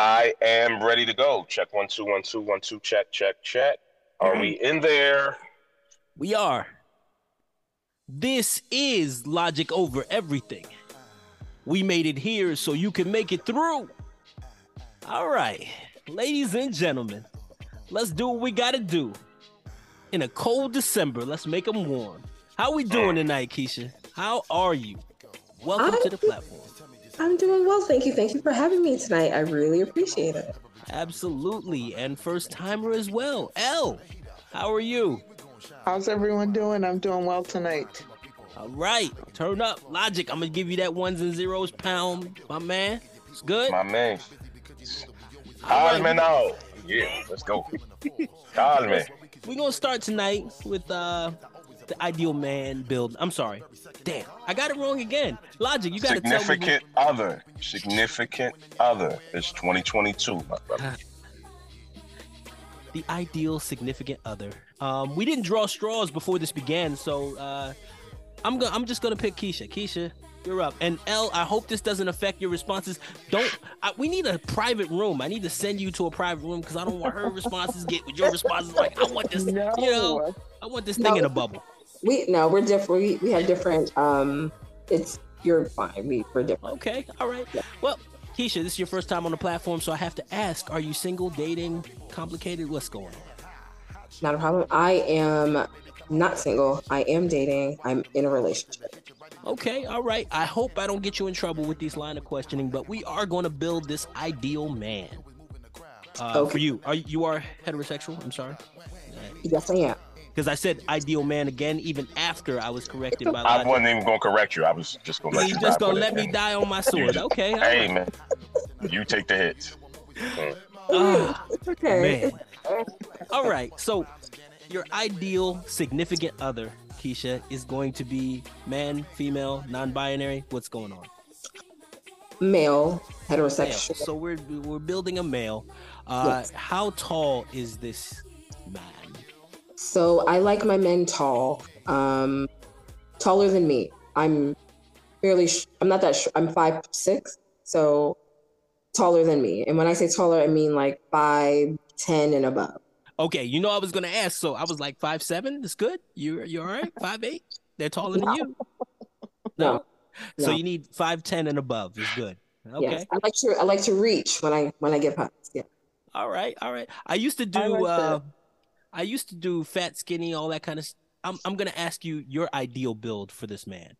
I am ready to go. Check one, two, one, two, one, two, check, check, check. Are we in there? We are. This is logic over everything. We made it here so you can make it through. All right, ladies and gentlemen, let's do what we gotta do. In a cold December, let's make them warm. How we doing mm. tonight, Keisha? How are you? Welcome to the platform. I'm doing well, thank you. Thank you for having me tonight. I really appreciate it. Absolutely, and first timer as well. L, how are you? How's everyone doing? I'm doing well tonight. All right, turn up. Logic, I'm gonna give you that ones and zeros pound, my man. It's good. My man. All Call me now. Yeah, let's go. Call me. We're gonna start tonight with uh the ideal man build. I'm sorry. Damn, I got it wrong again. Logic, you gotta tell me. Significant other. Significant other. It's 2022, my brother. the ideal significant other. Um, we didn't draw straws before this began, so uh, I'm gonna I'm just gonna pick Keisha. Keisha, you're up. And L, I hope this doesn't affect your responses. Don't. I, we need a private room. I need to send you to a private room because I don't want her responses get with your responses. Like I want this. No. You know, I want this No. thing in a bubble. We no, we're different. We, we have different. Um, it's you're fine. We we're different. Okay, all right. Well, Keisha, this is your first time on the platform, so I have to ask: Are you single, dating, complicated? What's going on? Not a problem. I am not single. I am dating. I'm in a relationship. Okay, all right. I hope I don't get you in trouble with these line of questioning, but we are going to build this ideal man. Uh, Okay. For you, are you you are heterosexual? I'm sorry, Yes, I am. Because I said ideal man again, even after I was corrected by I Logic. wasn't even gonna correct you. I was just gonna let You you. just gonna let it, me man. die on my sword? just- Okay. Hey right. man, you take the hits. Ah, It's okay. man. All right. So, your ideal significant other, Keisha, is going to be man, female, non-binary. What's going on? Male, Male. heterosexual. So we're we're building a male. Uh, Yes. How tall is this man? So I like my men tall, um, taller than me. I'm fairly. Sh- I'm not that. Sh- I'm five six, so taller than me. And when I say taller, I mean like five ten and above. Okay, you know I was gonna ask, so I was like five seven. That's good. You you all right? Five eight. They're taller than you. No, So no. you need five ten and above is good. Okay. Yes, I like to. I like to reach when I when I get pucks. Yeah. All right. All right. I used to do. Like uh. I used to do fat, skinny, all that kind of. I'm I'm gonna ask you your ideal build for this man.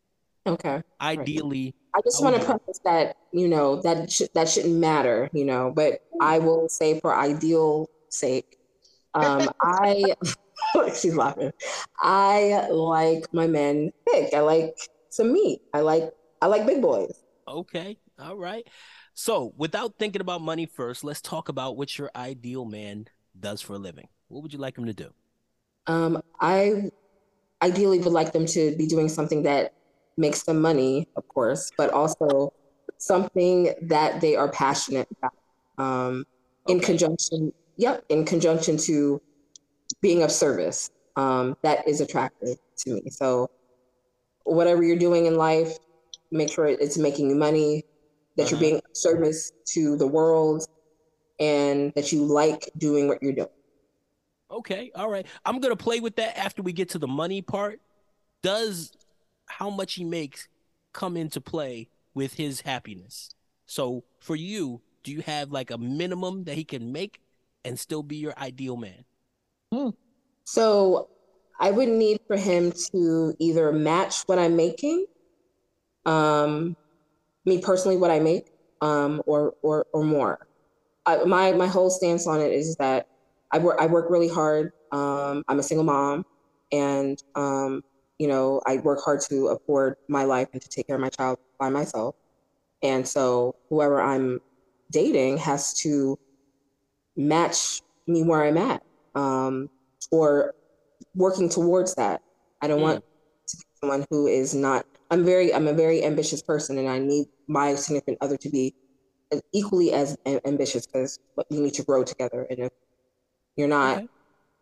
Okay. Ideally, I just want to preface that you know that sh- that shouldn't matter, you know. But I will say, for ideal sake, um, I she's laughing. I like my men big. I like some meat. I like I like big boys. okay. All right. So without thinking about money first, let's talk about what your ideal man does for a living. What would you like them to do? Um, I ideally would like them to be doing something that makes them money, of course, but also something that they are passionate about. Um, in conjunction, yep, in conjunction to being of service. Um, that is attractive to me. So, whatever you're doing in life, make sure it's making you money, that you're Uh-huh. being of service to the world, and that you like doing what you're doing. Okay, all right. I'm gonna play with that after we get to the money part. Does how much he makes come into play with his happiness? So for you, do you have like a minimum that he can make and still be your ideal man? So I would need for him to either match what I'm making, um, me personally, what I make, um, or or or more. I, my my whole stance on it is that I work I work really hard. Um, I'm a single mom, and um, you know I work hard to afford my life and to take care of my child by myself. And so whoever I'm dating has to match me where I'm at. Um, or working towards that. I don't Mm. want to be someone who is not. I'm very. I'm a very ambitious person, and I need my significant other to be equally as ambitious because we need to grow together. And if you're not Okay.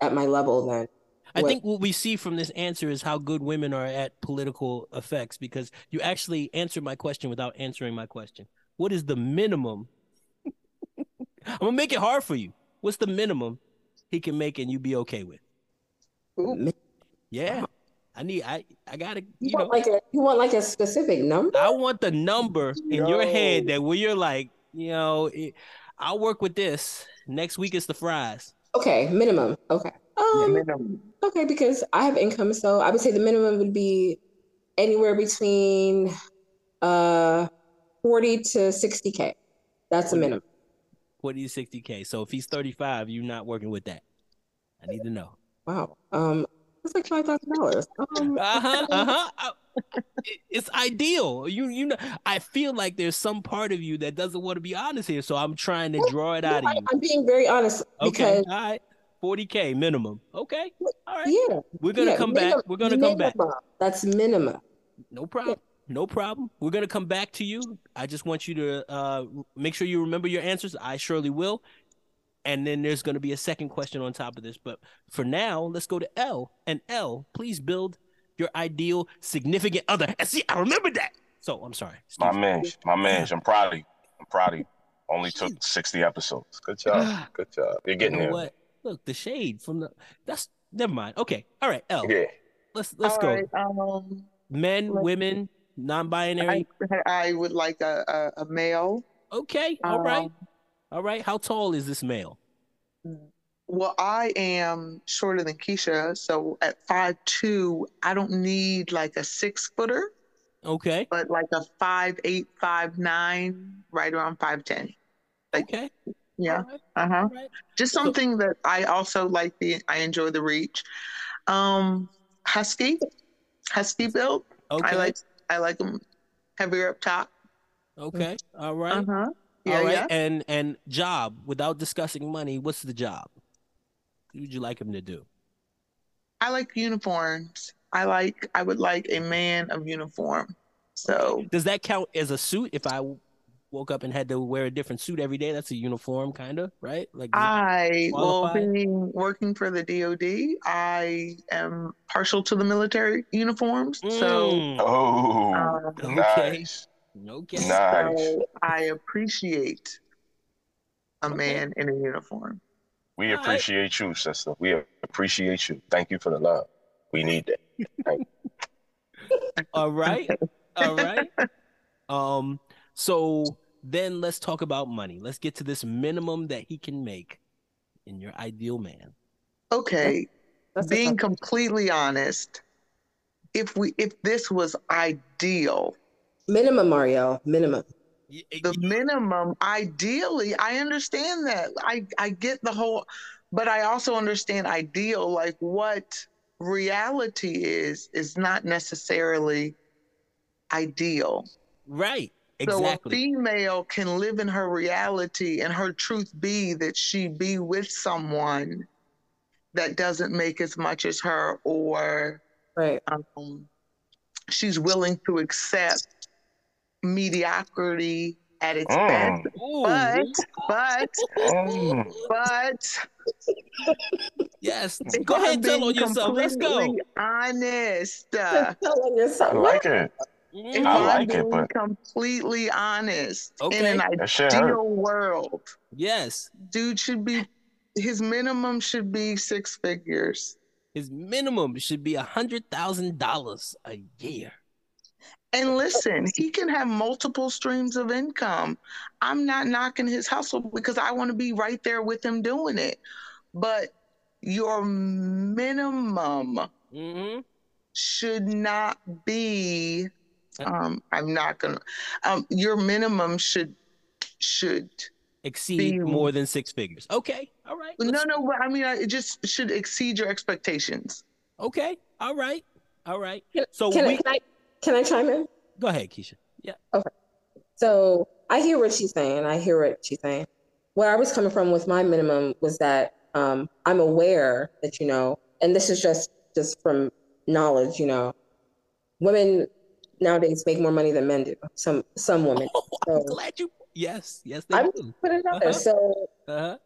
at my level, then I What- think what we see from this answer is how good women are at political effects because you actually answered my question without answering my question. What is the minimum I'm gonna make it hard for you. What's the minimum he can make and you be okay with? Ooh, Yeah. I need I I gotta You, you know want like a you want like a specific number? I want the number in your head that where you're like, you know, it, I'll work with this. Next week is the fries. Okay, minimum. Okay. Um minimum. okay, because I have income, so I would say the minimum would be anywhere between uh 40 to 60k. That's the minimum. 40 to 60k. So if he's 35, you're not working with that. I need to know. Wow. Um that's like five thousand dollars. Um Uh-huh. Uh-huh. It- It's ideal. You you know I feel like there's some part of you that doesn't want to be honest here, so I'm trying to draw it out of you. I'm being very honest Okay. because All right. 40k minimum. Okay. All right. yeah, We're going to yeah, come minimum- back. We're going to come back. That's minimum. No problem. No problem. We're gonna come back to you. I just want you to uh, make sure you remember your answers. I surely will. And then there's gonna be a second question on top of this. But for now, let's go to L. And L, please build your ideal significant other. And see, I remember that. So I'm sorry. My man, my man, I'm proud of you. I'm proud of you. Only took 60 episodes. Good job. Good job. You're You getting know there. what? Look, the shade from the that's never mind. Okay. All right, L. Yeah. Let's let's All go. right, um, Men, let's- women, non-binary. I, I would like a, a, a male. Okay. All right. Um, All right. How tall is this male? Well, I am shorter than Keisha, so at five two, I don't need like a six footer, Okay. but like a five eight, five nine, right around five ten. Like, Okay. Yeah, right. uh huh. Right. Just So- something that I also like. The I enjoy the reach. Um, husky, husky build. Okay. I like I like them heavier up top. Okay. All right. Uh huh. Yeah, All right. yeah. And and job without discussing money. What's the job? What would you like him to do? I like uniforms. I like I would like a man of uniform. So Does that count as a suit? If I woke up and had to wear a different suit every day, that's a uniform, kind of, right? Like, I will qualify? being working for the DoD. I am partial to the military uniforms. So, Mm, Oh, um, okay. nice. okay. Nice. so I appreciate a man in a uniform. We All right. appreciate you, sister. We appreciate you. Thank you for the love. We need that. All right. All right. Um. So then let's talk about money. Let's get to this minimum that he can make in your ideal man. Okay, That's being completely honest, if we if this was ideal, minimum, Mario. Minimum. Y- the minimum ideally i understand that i i get the whole but i also understand ideal like what reality is is not necessarily ideal Right. exactly. so a female can live in her reality and her truth be that she be with someone that doesn't make as much as her or Right. um, she's willing to accept mediocrity at its best Mm, Ooh. but but mm. but yes. Go ahead, tell on yourself. Let's go. completely Honest. uh, Telling I yourself. like it. if Mhm. I I'm like it, but- completely honest, okay. in an That shit hurt. ideal world, Yes. dude should be his minimum should be six figures. His minimum should be a hundred thousand dollars a year. And listen, he can have multiple streams of income. I'm not knocking his hustle because I want to be right there with him doing it. But your minimum Mm-hmm. should not be um i'm not gonna um your minimum should should Exceed Be- more than six figures. Okay. All right. no let's- no but i mean it just should exceed your expectations Okay. All right. All right. Can, So can, we I, can I can I chime in? go ahead, Keisha. Yeah. Okay. So I hear what she's saying. I hear what she's saying. Where I was coming from with my minimum was that um, I'm aware that you know, and this is just just from knowledge. You know, women nowadays make more money than men do. Some some women. Oh, I'm So- glad you. Yes. Yes, they I'm do. putting it out there. Uh-huh. So Uh-huh.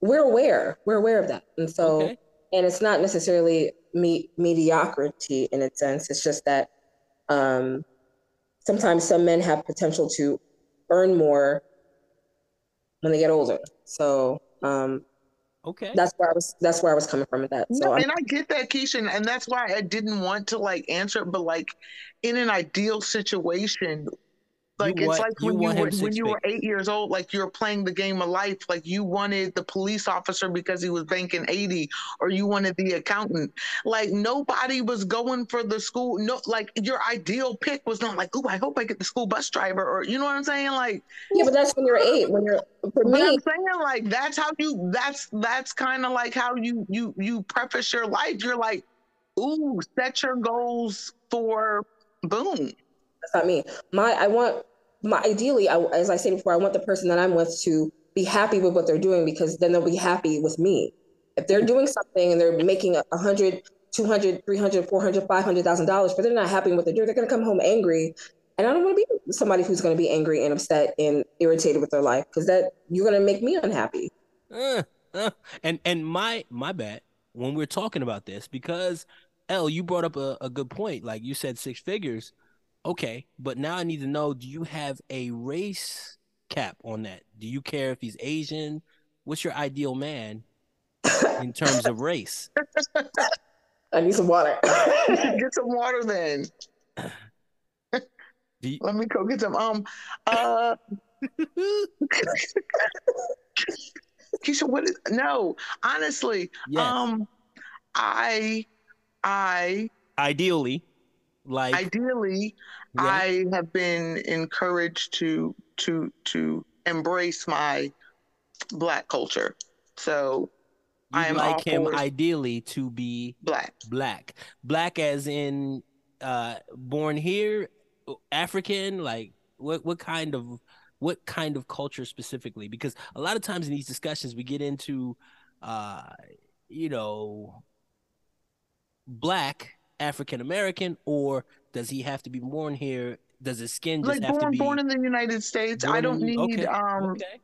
we're aware. We're aware of that, and so Okay. and it's not necessarily me- mediocrity in a sense. It's just that um, sometimes some men have potential to earn more when they get older. So um, Okay. that's where I was. That's where I was coming from with that. So No, and I get that, Keisha, and- and that's why I didn't want to like answer it, but like in an ideal situation, like want- it's like when you want were when you were eight years old, like you're playing the game of life. Like you wanted the police officer because he was banking 80, or you wanted the accountant. Like nobody was going for the school. No, like your ideal pick was not like, oh, I hope I get the school bus driver, or you know what I'm saying? Like yeah, but that's when you're eight. When you're for but me, I'm saying like that's how you that's that's kind of like how you you you preface your life. You're like, ooh, set your goals for boom. That's not me. My I want my ideally, I, as I said before, I want the person that I'm with to be happy with what they're doing because then they'll be happy with me. If they're doing something and they're making a hundred, two hundred, three hundred, four hundred, five hundred thousand dollars, but they're not happy with what they're doing, they're gonna come home angry. And I don't want to be somebody who's to be angry and upset and irritated with their life because that you're to make me unhappy. Uh, uh, and and my my bad when we're talking about this because L, you brought up a, a good point. Like you said, six figures. Okay, but now I need to know: Do you have a race cap on that? Do you care if he's Asian? What's your ideal man in terms of race? I need some water. get some water then. You, Let me go get some. Um, uh, Keisha, what is no? Honestly, yes, um, I, I ideally, like ideally, yeah, I have been encouraged to to to embrace my black culture. So you I am like him ideally to be black. black, black as in uh born here, African. Like what what kind of what kind of culture specifically? Because a lot of times in these discussions we get into, uh, you know, black African American, or does he have to be born here? Does his skin just Like have to born be born in the United States. I don't need okay, um okay,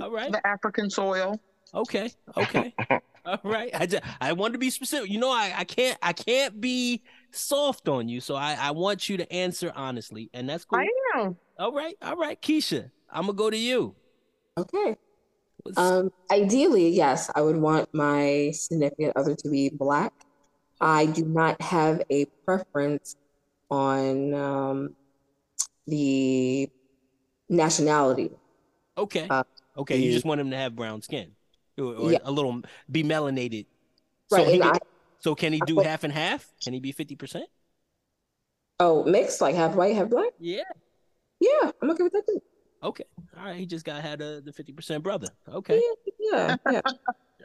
all right. the African soil. Okay. Okay. All right. I just, I want to be specific. You know, I, I can't I can't be soft on you. So I, I want you to answer honestly. And that's cool. I am. All right. All right. Keisha, I'm gonna go to you. okay. Um, ideally, yes, I would want my significant other to be black. I do not have a preference on um, the nationality. okay. uh, okay. You just want him to have brown skin. Or, or Yeah. a little be melanated. So Right. he And can- I, so can he do I- half and half? Can he be fifty percent? oh, mixed, like half white, half black? Yeah. Yeah, I'm okay with that too. Okay. All right. He just got had a, the fifty percent brother. Okay. Yeah, yeah.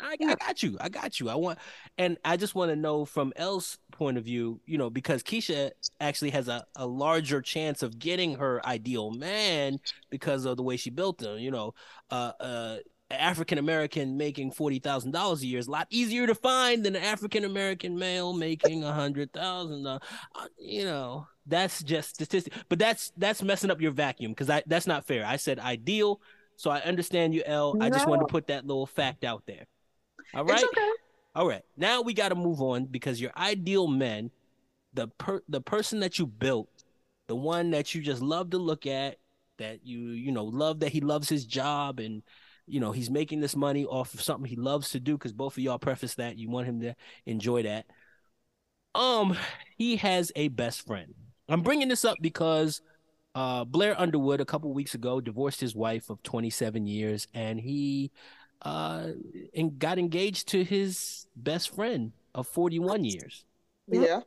I, I got you. I got you. I want, and I just want to know from Elle's point of view, you know, because Keisha actually has a, a larger chance of getting her ideal man because of the way she built him. You know, uh, uh, African American making forty thousand dollars a year is a lot easier to find than an African American male making a hundred thousand. Uh, you know, that's just statistic, but that's that's messing up your vacuum because I that's not fair. I said ideal, so I understand you, L. I just wanted to put that little fact out there. All right. Okay. All right. Now we got to move on because your ideal men, the per the person that you built, the one that you just love to look at, that you you know love that he loves his job and you know he's making this money off of something he loves to do because both of y'all preface that you want him to enjoy that. Um, he has a best friend. I'm bringing this up because uh Blair Underwood a couple weeks ago divorced his wife of 27 years and he uh and got engaged to his best friend of 41 years. Yeah. Yeah.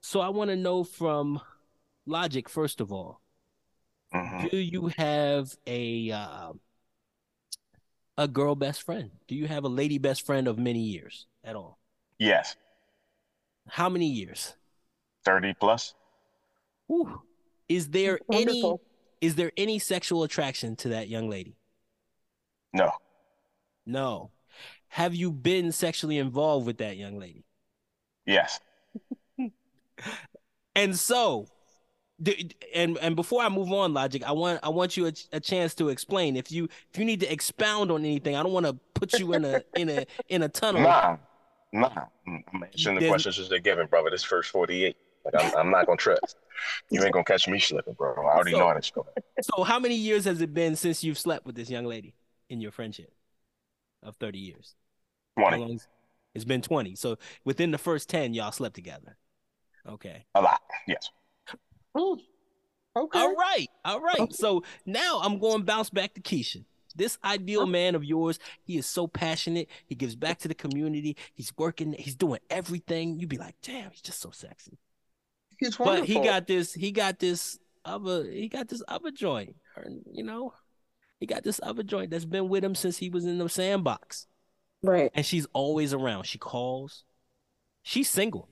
So I want to know from Logic first of all, Mhm. do you have a uh, a girl best friend? Do you have a lady best friend of many years at all? Yes, How many years? 30 plus. Whew. Is there any is there any sexual attraction to that young lady? No, No. Have you been sexually involved with that young lady? yes. And so, and and before I move on, Logic, I want I want you a, a chance to explain. If you if you need to expound on anything, I don't want to put you in a in a in a tunnel. Nah, nah. Mm, I'm answering the There's- questions as they're given, brother. This first 48. Like, I'm, I'm not going to trust. You ain't going to catch me slipping, bro. I already So- know how this going. So, how many years has it been since you've slept with this young lady? in your friendship of 30 years? How 20. long is- It's been 20. So within the first 10, y'all slept together. Okay. A lot. Yes. Mm. Okay. All right. All right. So now I'm going to bounce back to Keisha. This ideal man of yours, he is so passionate. He gives back to the community. He's working, he's doing everything. You'd be like, damn, he's just so sexy. He's But he got this, he got this other, he got this other joint. You know, he got this other joint that's been with him since he was in the sandbox. Right. And she's always around. She calls. She's single,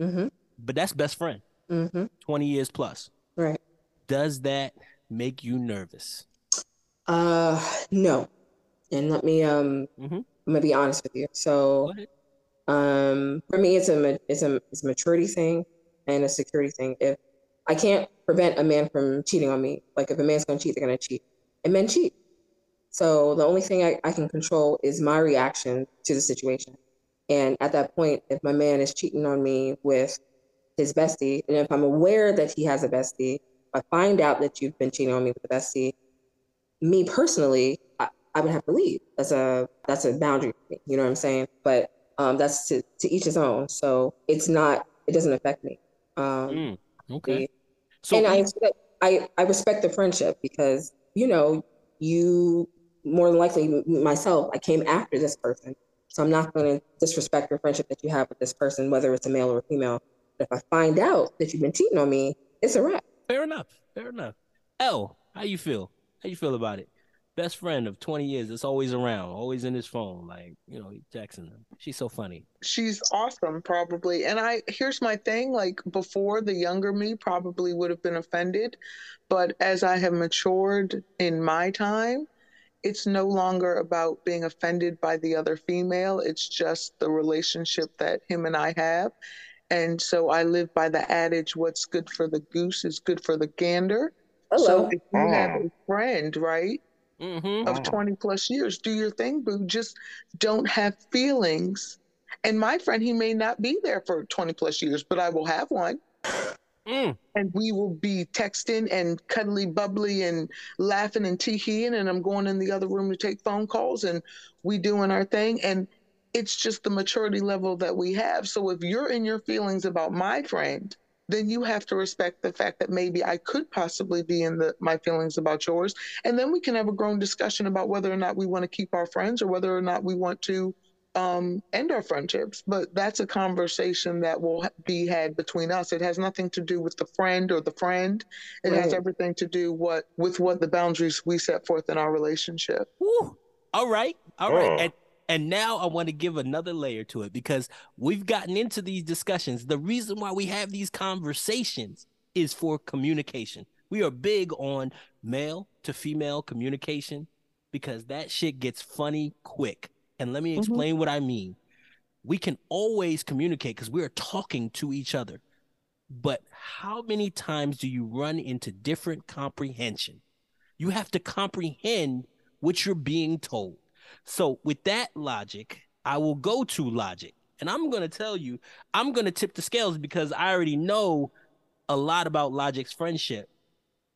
Mm-hmm. but that's best friend, Mm-hmm. 20 years plus. Right. Does that make you nervous? Uh, no. And let me um, Mhm. I'm gonna be honest with you. So, um, for me, it's a it's a it's a maturity thing and a security thing. If I can't prevent a man from cheating on me, like if a man's gonna cheat, they're gonna cheat, and men cheat. So the only thing I, I can control is my reaction to the situation. And at that point, if my man is cheating on me with his bestie, and if I'm aware that he has a bestie, I find out that you've been cheating on me with a bestie, me personally, I, I would have to leave. That's a that's a boundary. You know what I'm saying? But um, that's to, to each his own. So it's not it doesn't affect me. Um, Mm, okay. So and I respect, I I respect the friendship because you know you more than likely myself I came after this person, so I'm not going to disrespect your friendship that you have with this person, whether it's a male or a female. But if I find out that you've been cheating on me, it's a wrap. fair enough. Fair enough. L, how you feel? How you feel about it? Best friend of 20 years that's always around, always in his phone, like, you know, he texting them. She's so funny. she's awesome probably and i here's my thing like before the younger me probably would have been offended but as i have matured in my time it's no longer about being offended by the other female it's just the relationship that him and i have and so i live by the adage what's good for the goose is good for the gander Hello. so if you have oh. a friend right Mm-hmm. of Mm. 20 plus years. Do your thing, boo. Just don't have feelings. And my friend, he may not be there for 20 plus years, but I will have one. Mm. And we will be texting and cuddly bubbly and laughing and tee-heeing. And I'm going in the other room to take phone calls and we doing our thing. And it's just the maturity level that we have. So if you're in your feelings about my friend, then you have to respect the fact that maybe I could possibly be in the my feelings about yours. And then we can have a grown discussion about whether or not we want to keep our friends or whether or not we want to um, end our friendships. But that's a conversation that will be had between us. It has nothing to do with the friend or the friend. It has everything to do what with what the boundaries we set forth in our relationship. Woo. All right. All right. Oh. And and now I want to give another layer to it because we've gotten into these discussions. The reason why we have these conversations is for communication. We are big on male to female communication because that shit gets funny quick. And let me Mhm. explain what I mean. We can always communicate because we're talking to each other. But how many times do you run into different comprehension? You have to comprehend what you're being told. So, with that logic, I will go to logic. And I'm going to tell you, I'm going to tip the scales because I already know a lot about Logic's friendship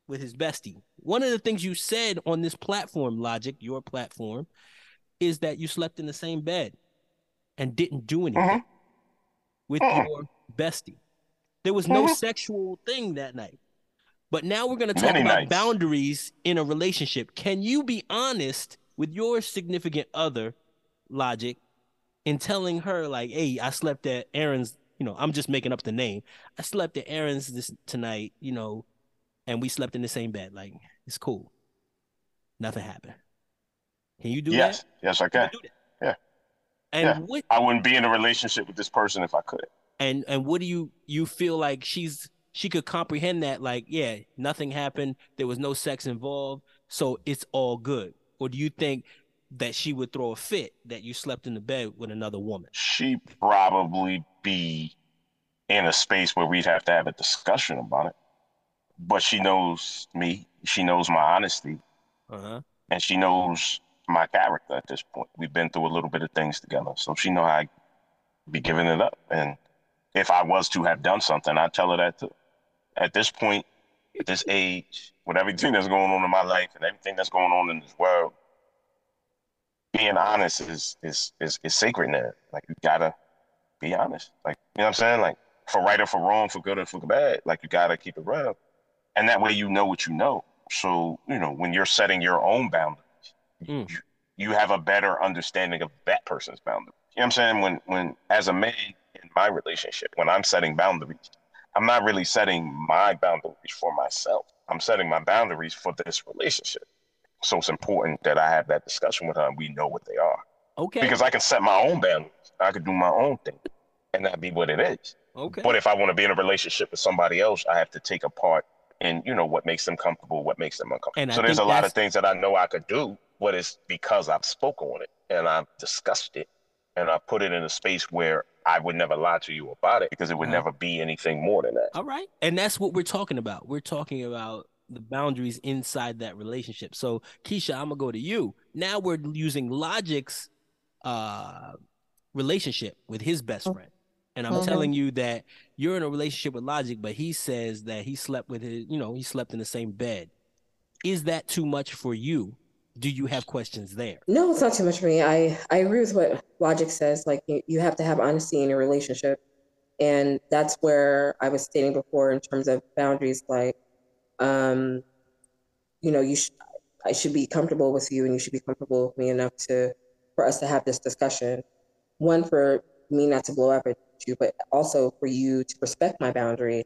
with his bestie. One of the things you said on this platform, Logic, your platform, is that you slept in the same bed and didn't do anything Mhm. with Mhm. your bestie. There was no Mhm. sexual thing that night. But now we're going to talk Many about nights. boundaries in a relationship. Can you be honest with your significant other, Logic, and telling her like, "Hey, I slept at Aaron's. You know, I'm just making up the name. I slept at Aaron's this tonight. You know, and we slept in the same bed. Like, it's cool. Nothing happened. Can you do yes. that? Yes, yes, I Can can. Yeah. And Yeah. what I wouldn't be in a relationship with this person if I could. and and what do you you feel like she's she could comprehend that like yeah nothing happened there was no sex involved so it's all good or do you think that she would throw a fit that you slept in the bed with another woman She'd probably be in a space where we'd have to have a discussion about it. But she knows me. She knows my honesty. uh-huh and she knows my character at this point. We've been through a little bit of things together, so she know I'd be giving it up. And if I was to have done something, I'd tell her that too. At this point, this age, with everything that's going on in my life and everything that's going on in this world, being honest is is is, is sacred now. Like you gotta be honest. Like you know what I'm saying? Like for right or for wrong, for good or for bad. Like you gotta keep it real, and that way you know what you know. So you know when you're setting your own boundaries, mm. you, you have a better understanding of that person's boundaries. You know what I'm saying? When when as a man in my relationship, when I'm setting boundaries, I'm not really setting my boundaries for myself. I'm setting my boundaries for this relationship. So it's important that I have that discussion with her and we know what they are. Okay. Because I can set my own boundaries. I can do my own thing and that be what it is. Okay. But if I want to be in a relationship with somebody else, I have to take a part in, you know, what makes them comfortable, what makes them uncomfortable. And so I there's a lot of things that I know I could do, but it's because I've spoken on it and I've discussed it and I put it in a space where I would never lie to you about it because it would uh-huh. never be anything more than that. All right. And that's what we're talking about. We're talking about the boundaries inside that relationship. So Keisha, I'm gonna go to you. Now we're using Logic's uh relationship with his best friend. And I'm mm-hmm. telling you that you're in a relationship with Logic, but he says that he slept with his, you know, he slept in the same bed. Is that too much for you? Do you have questions there? No, it's not too much for me. I, I agree with what Logic says. Like you, you have to have honesty in a relationship. And that's where I was stating before in terms of boundaries, like um, you know, you sh- I should be comfortable with you, and you should be comfortable with me enough to for us to have this discussion. One for me not to blow up at you, but also for you to respect my boundary,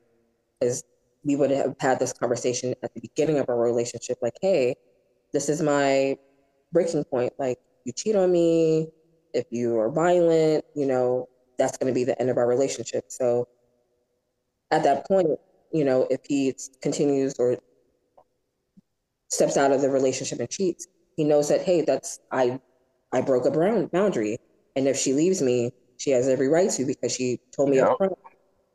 is we would have had this conversation at the beginning of our relationship, like, hey, this is my breaking point. Like, you cheat on me, if you are violent, you know, that's going to be the end of our relationship. So at that point, you know, if he continues or steps out of the relationship and cheats, he knows that hey, that's I I broke a brown boundary, and if she leaves me, she has every right to because she told me yep. upfront,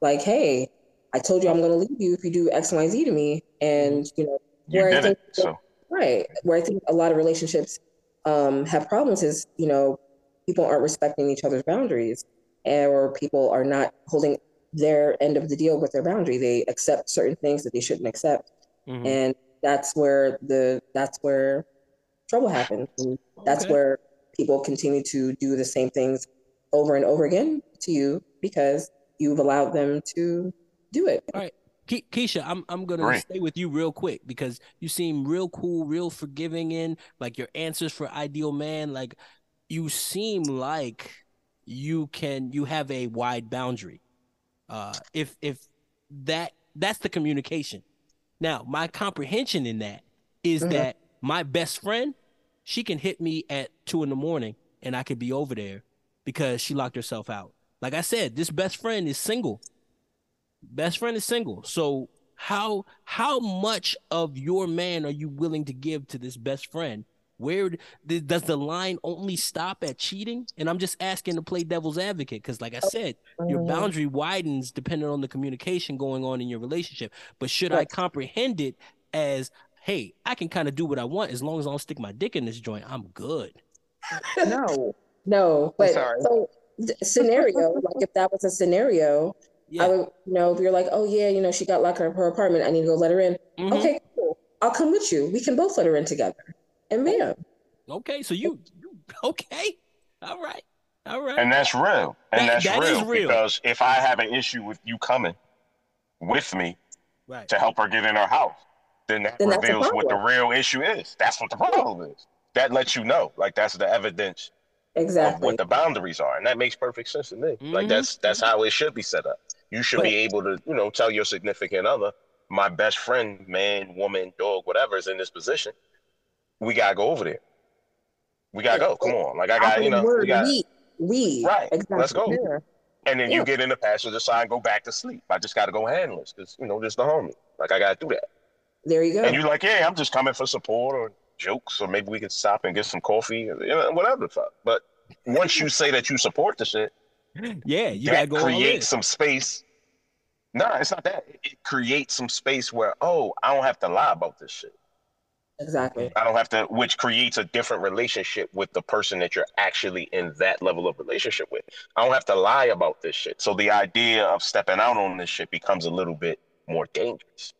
like, hey, I told you I'm going to leave you if you do X, Y, Z to me, and you know, you where I think so. Right, where I think a lot of relationships um, have problems is you know people aren't respecting each other's boundaries, or people are not holding their end of the deal with their boundary. They accept certain things that they shouldn't accept, mm-hmm. and that's where the that's where trouble happens. And that's okay. where people continue to do the same things over and over again to you because you've allowed them to do it. All right. Ke- Keisha, I'm I'm gonna right. stay with you real quick because you seem real cool, real forgiving in like your answers for ideal man. Like you seem like you can you have a wide boundary uh, if if that that's the communication. Now, my comprehension in that is mm-hmm. that my best friend, she can hit me at two in the morning and I could be over there because she locked herself out. Like I said, this best friend is single. Best friend is single. So how how much of your man are you willing to give to this best friend where does the line only stop at cheating? And I'm just asking to play devil's advocate because, like I said, your mm-hmm. boundary widens depending on the communication going on in your relationship. But should I comprehend it as, hey, I can kind of do what I want as long as I don't stick my dick in this joint, I'm good. No, no. But so scenario, like if that was a scenario, yeah. I would, you know, if you're like, oh yeah, you know, she got locked in her apartment, I need to go let her in. Mm-hmm. Okay, cool. I'll come with you. We can both let her in together and man. Okay, so you, you okay? All right, all right. And that's real. And that, that's that real, real, because if I have an issue with you coming with me right. to help her get in her house, then that then reveals what the real issue is. That's what the problem is. That lets you know, like that's the evidence exactly what the boundaries are, and that makes perfect sense to me. Mm-hmm. Like that's that's how it should be set up. You should but, be able to, you know, tell your significant other, my best friend, man, woman, dog, whatever is in this position we gotta go over there. We gotta go. Come on, like I got you know, we, got, we, we right. Exactly. Let's go. Yeah. And then yeah. you get in the passenger side and go back to sleep. I just gotta go handle this because you know this the homie. Like I gotta do that. There you go. And you're like, yeah, I'm just coming for support or jokes, or maybe we can stop and get some coffee, or, you know, whatever the fuck. But once you say that you support the shit, yeah, you gotta go create some space. No, nah, it's not that. It creates some space where, oh, I don't have to lie about this shit. Exactly. I don't have to, which creates a different relationship with the person that you're actually in that level of relationship with. I don't have to lie about this shit. So the idea of stepping out on this shit becomes a little bit more dangerous,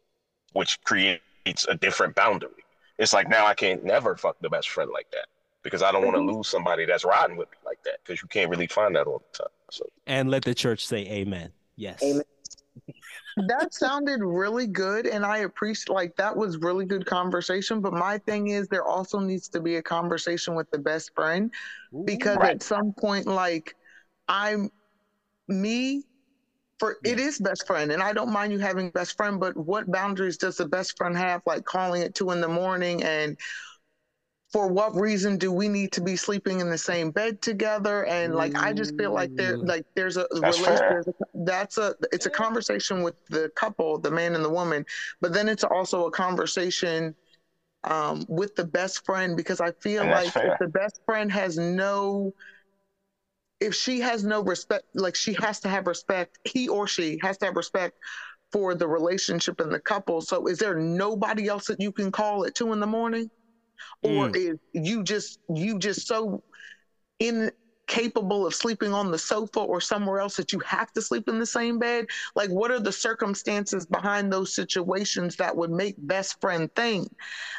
which creates a different boundary. It's like now I can't never fuck the best friend like that. because I don't want to mm-hmm. lose somebody that's riding with me like that because you can't really find that all the time. So And let the church say amen. Yes. Amen. that sounded really good and i appreciate like that was really good conversation but my thing is there also needs to be a conversation with the best friend because Right. at some point like i'm me for it is best friend and i don't mind you having best friend but what boundaries does the best friend have like calling at two in the morning and for what reason do we need to be sleeping in the same bed together and like i just feel like there like there's a That's relation fair. there's a, that's a it's a conversation with the couple the man and the woman but then it's also a conversation um, with the best friend because i feel like fair. if the best friend has no if she has no respect like she has to have respect he or she has to have respect for the relationship and the couple so is there nobody else that you can call at two in the morning or mm. is you just you just so incapable of sleeping on the sofa or somewhere else that you have to sleep in the same bed like what are the circumstances behind those situations that would make best friend think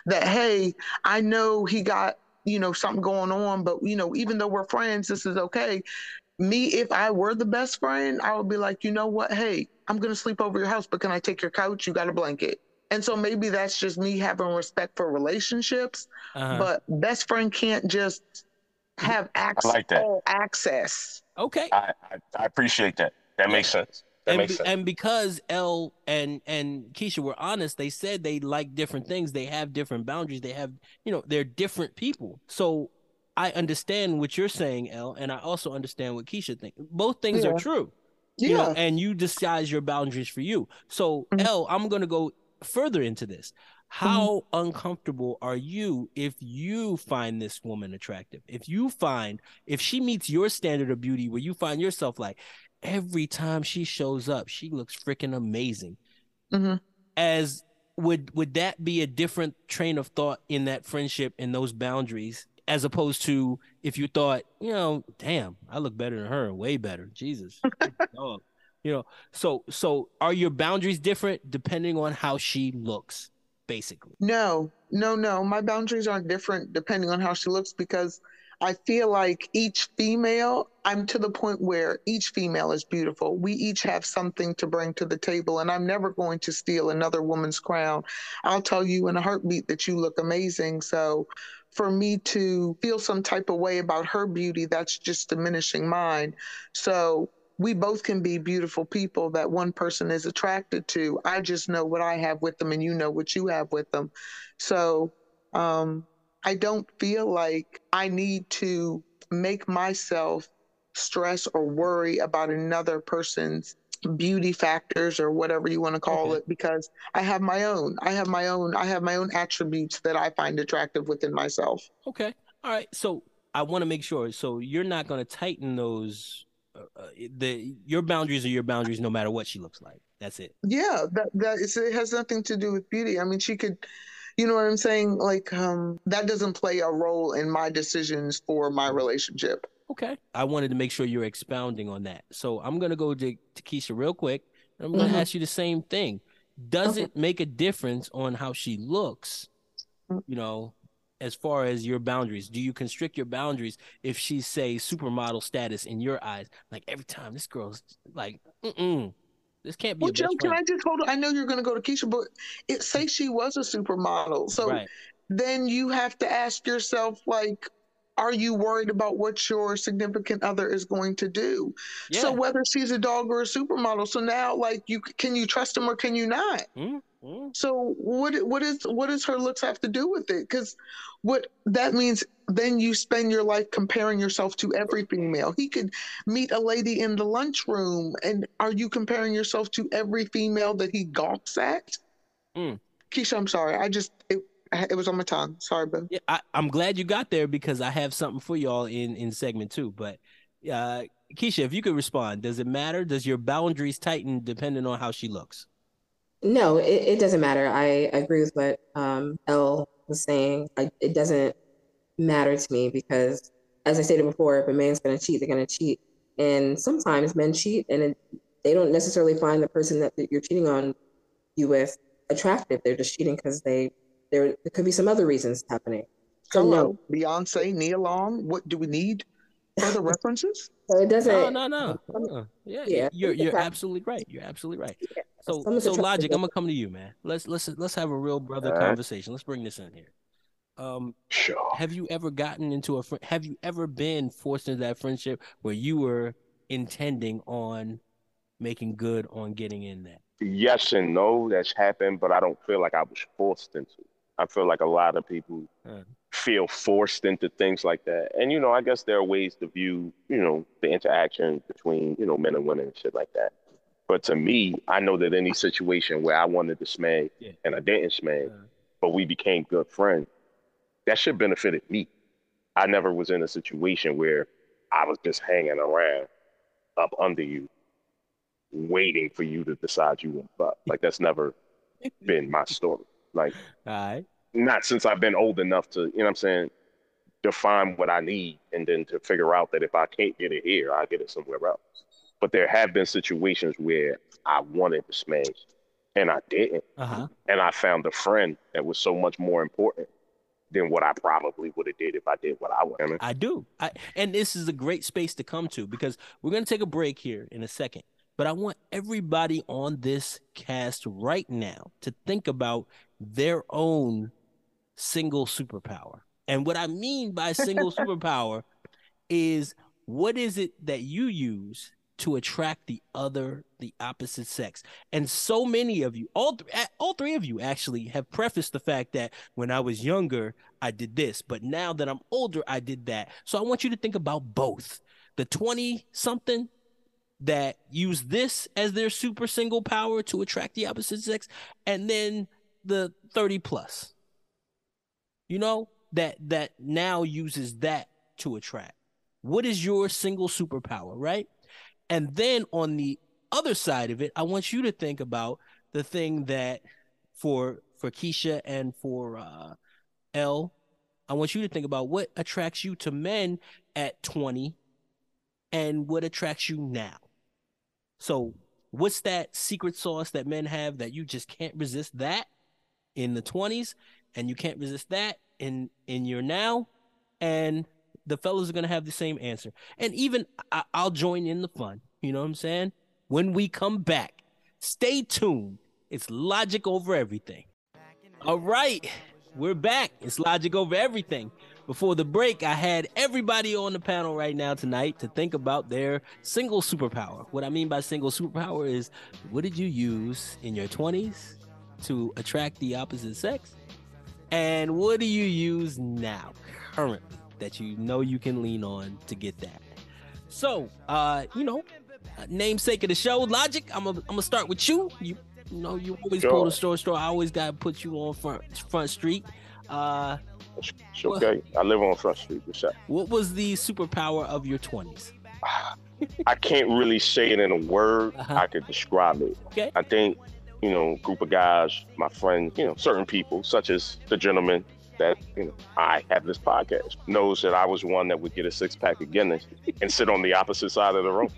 that hey i know he got you know something going on but you know even though we're friends this is okay. Me if i were the best friend i would be like you know what? Hey i'm gonna sleep over your house but can i take your couch? You got a blanket and so maybe that's just me having respect for relationships Uh-huh. but best friend can't just have access like that. access okay. I, I, I appreciate that. That makes sense. That and, makes be- sense. and because L and and Keisha were honest, they said they like different things. They have different boundaries. They have, you know, they're different people. So I understand what you're saying, L, and I also understand what Keisha thinks. Both things are true. yeah You know, and you decide your boundaries for you. So Mhm. L, I'm gonna go further into this. How uncomfortable are you if you find this woman attractive? If you find if she meets your standard of beauty where you find yourself like every time she shows up, she looks freaking amazing. Mhm. As would would that be a different train of thought in that friendship and those boundaries as opposed to if you thought, you know, damn, I look better than her, way better. Jesus. You know, so so are your boundaries different depending on how she looks, basically? No, no, no. My boundaries aren't different depending on how she looks because I feel like each female, I'm to the point where each female is beautiful. We each have something to bring to the table, and I'm never going to steal another woman's crown. I'll tell you in a heartbeat that you look amazing. So for me to feel some type of way about her beauty, that's just diminishing mine. So we both can be beautiful people that one person is attracted to. I just know what I have with them, and you know what you have with them. So um, I don't feel like I need to make myself stress or worry about another person's beauty factors or whatever you want to call Okay. it because I have my own. I have my own. I have my own attributes that I find attractive within myself. Okay. All right. So I want to make sure. So you're not going to tighten those. Uh, uh, the your boundaries are your boundaries, no matter what she looks like. That's it. Yeah, that that is, it has nothing to do with beauty. I mean, she could, you know what I'm saying? Like, um, that doesn't play a role in my decisions for my relationship. Okay. I wanted to make sure you're expounding on that. So I'm gonna go to, to Keisha real quick, and I'm gonna Mhm. ask you the same thing. Does Okay. it make a difference on how she looks? You know, as far as your boundaries, do you constrict your boundaries if she's say supermodel status in your eyes? Like every time this girl's like, mm this can't be Well, Joe, can. I just hold on? I know you're going to go to Keisha, but it say she was a supermodel. So right. then you have to ask yourself, like, are you worried about what your significant other is going to do? Yeah. So whether she's a dog or a supermodel, so now, like, you can you trust him or can you not? Mm, mm. So what what is what does her looks have to do with it? Because what that means then you spend your life comparing yourself to every female. He could meet a lady in the lunchroom, and are you comparing yourself to every female that he gawks at? Mm. Keisha, I'm sorry. I just it it was on my tongue. Sorry, boo. Yeah, I, I'm glad you got there because I have something for y'all in in segment two. But uh, Keisha, if you could respond, does it matter? Does your boundaries tighten depending on how she looks? No, it, it doesn't matter. I agree with what um, Elle was saying. I, it doesn't matter to me because, as I stated before, if a man's going to cheat, they're going to cheat. And sometimes men cheat and it, they don't necessarily find the person that, that you're cheating on you with attractive. They're just cheating because they there there could be some other reasons happening. Hello, no. Beyonce, Nia Long. What do we need? Further references? So it doesn't. No, no, no. Yeah, yeah. You're you're absolutely right. You're absolutely right. Yeah. So so logic. I'm gonna come to you, man. Let's let's let's have a real brother right. conversation. Let's bring this in here. Um, sure. Have you ever gotten into a fr- Have you ever been forced into that friendship where you were intending on making good on getting in that? Yes and no. That's happened, but I don't feel like I was forced into. It. I feel like a lot of people uh feel forced into things like that. And you know, I guess there are ways to view, you know, the interaction between, you know, men and women and shit like that. But to me, I know that any situation where I wanted to smash yeah. and I didn't smash, uh but we became good friends, that should benefited me. I never was in a situation where I was just hanging around up under you, waiting for you to decide you want fuck. Like that's never been my story. Like, right not since I've been old enough to, you know what I'm saying, define what I need and then to figure out that if I can't get it here, I'll get it somewhere else. But there have been situations where I wanted to smash and I didn't. Uh-huh. And I found a friend that was so much more important than what I probably would have did if I did what I wanted. I do. I, and this is a great space to come to because we're going to take a break here in a second. But I want everybody on this cast right now to think about their own single superpower. And what I mean by single superpower is what is it that you use to attract the other, the opposite sex? And so many of you, all th- all three of you actually have prefaced the fact that when I was younger, I did this, but now that I'm older, I did that. So I want you to think about both. The 20 something that use this as their super single power to attract the opposite sex, and then the 30 plus you know, that that now uses that to attract. What is your single superpower, right? And then on the other side of it, I want you to think about the thing that for for Keisha and for uh L, I want you to think about what attracts you to men at 20 and what attracts you now. So, what's that secret sauce that men have that you just can't resist that in the 20s and you can't resist that in in your now and the fellas are going to have the same answer. And even I, i'll join in the fun you know what i'm saying? When we come back stay tuned. It's logic over everything. All right we're back. It's logic over everything. Before the break, I had everybody on the panel right now tonight to think about their single superpower. What I mean by single superpower is what did you use in your 20s to attract the opposite sex? And what do you use now, currently, that you know you can lean on to get that? So, uh, you know, namesake of the show, Logic. I'm gonna I'm gonna start with you. You, you know, you always sure. pull the store store. I always gotta put you on front front street. Uh, it's okay. I live on Front Street. What was the superpower of your twenties? I can't really say it in a word. Uh-huh. I could describe it. Okay. I think you know, group of guys, my friends, you know, certain people, such as the gentleman that, you know, I have this podcast, knows that I was one that would get a six pack of Guinness and sit on the opposite side of the room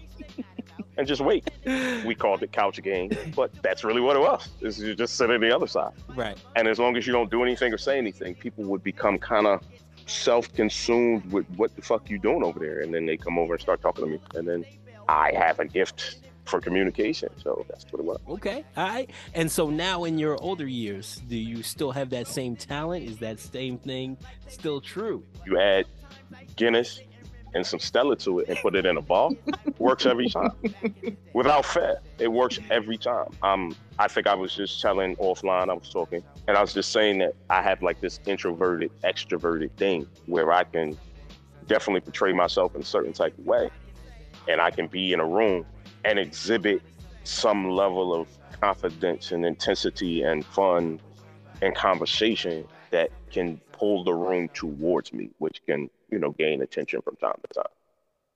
and just wait. We called it couch game, but that's really what it was. Is you just sit on the other side. Right. And as long as you don't do anything or say anything, people would become kind of self-consumed with what the fuck you doing over there, and then they come over and start talking to me, and then I have a gift for communication. So that's what it was. Okay. All right. And so now in your older years, do you still have that same talent? Is that same thing still true? You add Guinness and some Stella to it and put it in a ball. works every time. Without fail. It works every time. Um, I think I was just telling offline, I was talking, and I was just saying that I have like this introverted, extroverted thing where I can definitely portray myself in a certain type of way. And I can be in a room and exhibit some level of confidence and intensity and fun and conversation that can pull the room towards me, which can, you know, gain attention from time to time.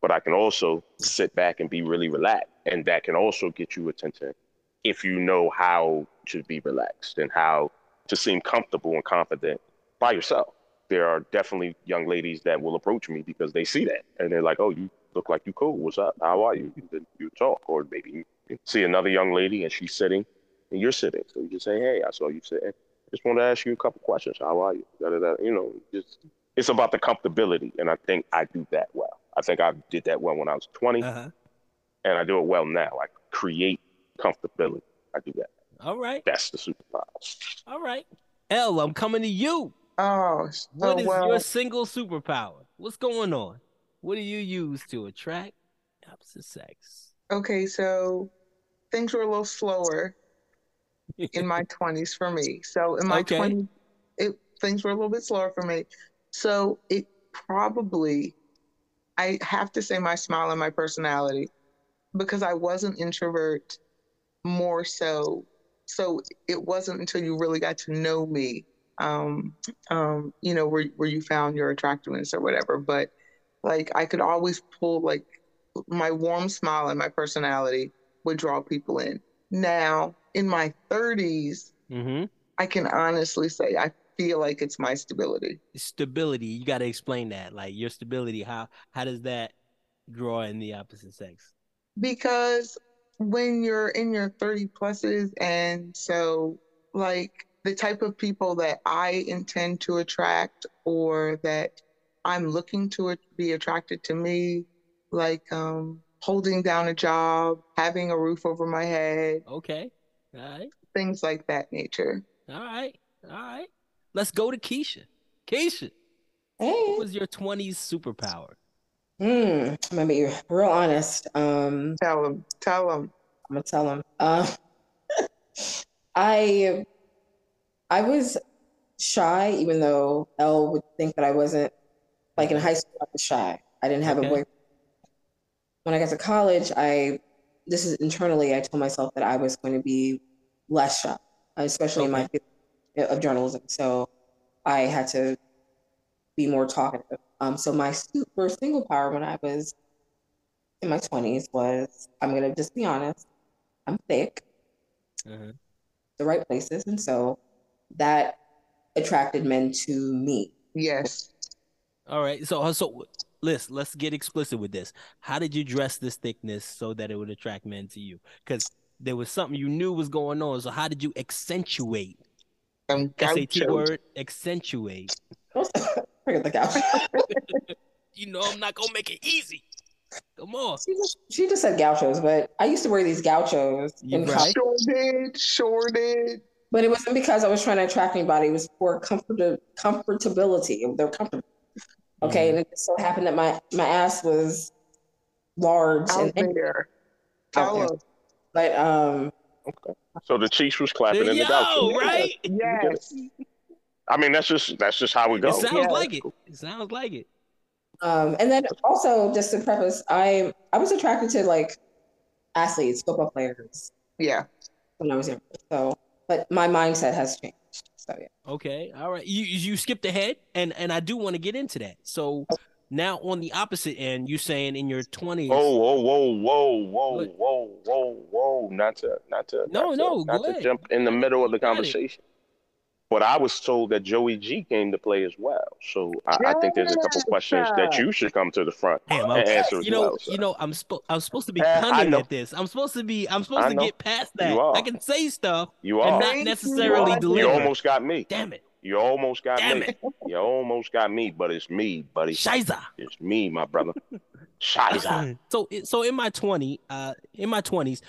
But I can also sit back and be really relaxed. And that can also get you attention if you know how to be relaxed and how to seem comfortable and confident by yourself. There are definitely young ladies that will approach me because they see that and they're like, oh, you look like you cool. What's up? How are you? Then you talk, or maybe you see another young lady and she's sitting and you're sitting. So you just say, hey, I saw you sitting. Just want to ask you a couple questions. How are you? Da, da, da. You know, just it's about the comfortability, and I think I do that well. I think I did that well when I was 20, Uh-huh. and I do it well now. I create comfortability. I do that. All right. That's the superpower. All right. L, I'm coming to you. Oh, What oh, is well, your single superpower? What's going on? What do you use to attract opposite sex? okay, so things were a little slower in my 20s for me. So in my Okay. 20s, it, things were a little bit slower for me. So it probably, I have to say my smile and my personality because I was an introvert more so. So it wasn't until you really got to know me, um, um, you know, where, where you found your attractiveness or whatever. But like I could always pull like my warm smile and my personality would draw people in. Now, in my 30s, Mm-hmm. I can honestly say I feel like it's my stability. Stability. You got to explain that. Like your stability. How how does that draw in the opposite sex? Because when you're in your 30 pluses, and so like the type of people that I intend to attract or that I'm looking to be attracted to me, like um, holding down a job, having a roof over my head, Okay. All right. things like that nature. All right. All right. Let's go to Keisha. Keisha, Hey. what was your 20s superpower? Hmm. I'm gonna be real honest. Um, Tell them, tell them. I'm gonna tell him. Uh, I I was shy, even though Elle would think that I wasn't. Like in high school, I was shy. I didn't have Okay. a boyfriend. When I got to college, I this is internally. I told myself that I was going to be less shy, especially in my field of journalism. So I had to be more talkative. Um, so my super single power when I was in my twenties was I'm gonna just be honest. I'm thick, Uh-huh. the right places, and so that attracted men to me. Yes. All right. So uh, so let's let's get explicit with this. How did you dress this thickness so that it would attract men to you? Because there was something you knew was going on. So how did you accentuate? Them SAT gauchos. word Forget accentuate. the couch. You know I'm not gonna make it easy. Come on. She just, she just said gauchos, but I used to wear these gauchos You in right. college. Sure did. Sure did. But it wasn't because I was trying to attract anybody. It was for comfort comfortability. They're comfortable. Okay, Mhm. and it just so happened that my my ass was large, Out and, and there. Tell there. but um, So the Chiefs was clapping in the Yo, right? Yes. I mean, that's just that's just how we go. It sounds Yeah. like it. It sounds like it. um, and then also just to preface, I I was attracted to like athletes, football players Yeah. when I was younger. So, but my mindset has changed. So yeah. Okay, all right. You you skipped ahead, and and I do want to get into that. So now on the opposite end, you saying in your twenties. Oh, whoa, whoa, whoa, whoa, What? whoa, whoa, whoa! Not to, not to, No, not no, to, go not to jump in the middle of the conversation. But I was told that Joey G came to play as well, so I, I think there's a couple questions that you should come to the front Damn, and I'm, answer as you know, well. sir. you know, I'm supposed I'm supposed to be I punning know. at this. I'm supposed to be I'm supposed to get past that. I can say stuff you and are, not Thank you. necessarily You you deliver. almost got me. Damn it, You almost got damn me. it, You almost got me, but it's me, buddy. Shiza. It's me, my brother. Shiza. so so in my 20 uh in my 20s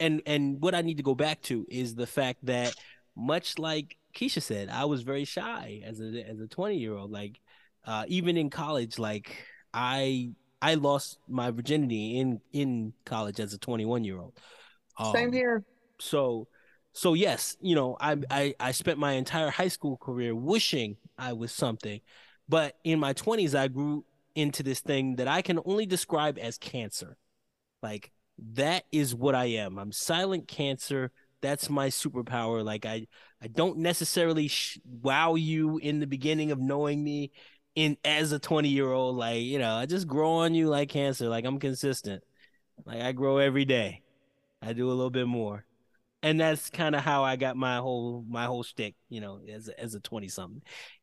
and and what i need to go back to is the fact that much like keisha said i was very shy as a as a 20 year old like uh even in college like i i lost my virginity in in college as a 21 year old Same Um, here. so so yes you know I, I i spent my entire high school career wishing i was something but in my 20s i grew into this thing that i can only describe as cancer. Like that is what i am. I'm silent cancer that's my superpower like i i don't necessarily sh- wow you in the beginning of knowing me in as a 20 year old like you know i just grow on you like cancer like i'm consistent like i grow every day i do a little bit more and that's kind of how I got my whole my whole shtick, you know, as a, as a twenty something.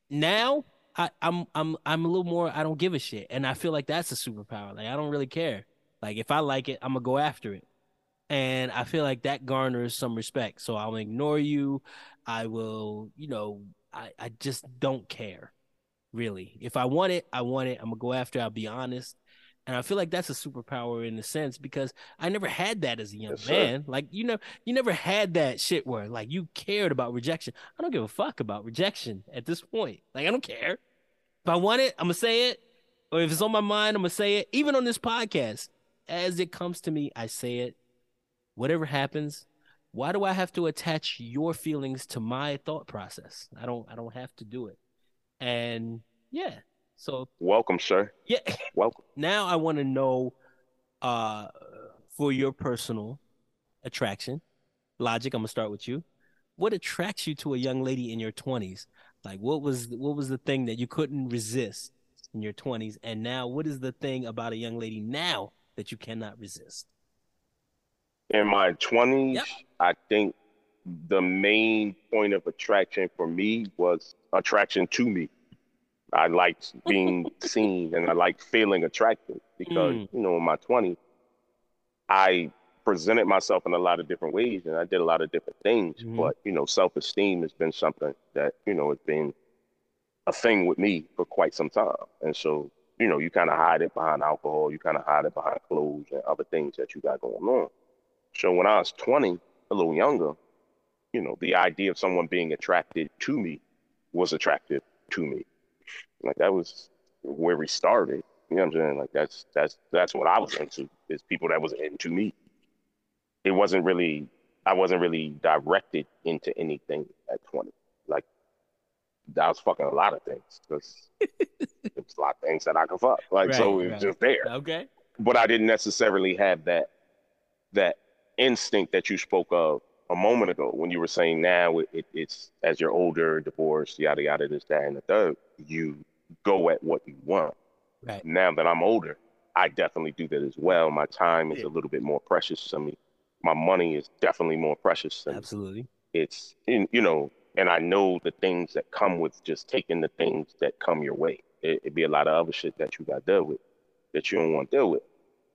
Now I, I'm I'm I'm a little more. I don't give a shit, and I feel like that's a superpower. Like I don't really care. Like if I like it, I'm gonna go after it, and I feel like that garners some respect. So I'll ignore you. I will, you know, I I just don't care. Really, if I want it, I want it. I'm gonna go after. it. I'll be honest. And I feel like that's a superpower in a sense because I never had that as a young Yes, sir. man. Like you know, you never had that shit where like you cared about rejection. I don't give a fuck about rejection at this point. Like I don't care. If I want it, I'm gonna say it. Or if it's on my mind, I'm gonna say it. Even on this podcast, as it comes to me, I say it. Whatever happens, why do I have to attach your feelings to my thought process? I don't. I don't have to do it. And yeah, so Welcome, sir. yeah. Welcome. now I want to know uh for your personal attraction. Logic, I'm gonna start with you. What attracts you to a young lady in your 20s? Like what was what was the thing that you couldn't resist in your 20s and now what is the thing about a young lady now that you cannot resist? In my 20s, Yep. I think the main point of attraction for me was attraction to me. I liked being seen and I liked feeling attractive because, Mm. you know, in my 20s, I presented myself in a lot of different ways and I did a lot of different things. Mhm. But, you know, self esteem has been something that, you know, has been a thing with me for quite some time. And so, you know, you kind of hide it behind alcohol, you kind of hide it behind clothes and other things that you got going on. So when I was 20, a little younger, you know, the idea of someone being attracted to me was attractive to me. Like that was where we started. You know what I'm saying? Like that's that's that's what I was into is people that was into me. It wasn't really I wasn't really directed into anything at 20. Like I was fucking a lot of things because there's a lot of things that I could fuck. Like so it was right. just there Okay. but I didn't necessarily have that that instinct that you spoke of a moment ago when you were saying now it, it, it's as you're older, divorced, yada yada, this, that, and the third, you go at what you want. Right. Now that I'm older, I definitely do that as well. My time is Yeah. a little bit more precious to me. My money is definitely more precious to me Absolutely. it's in you know and i know the things that come with just taking the things that come your way it, it'd be a lot of other shit that you got to deal with that you don't want to deal with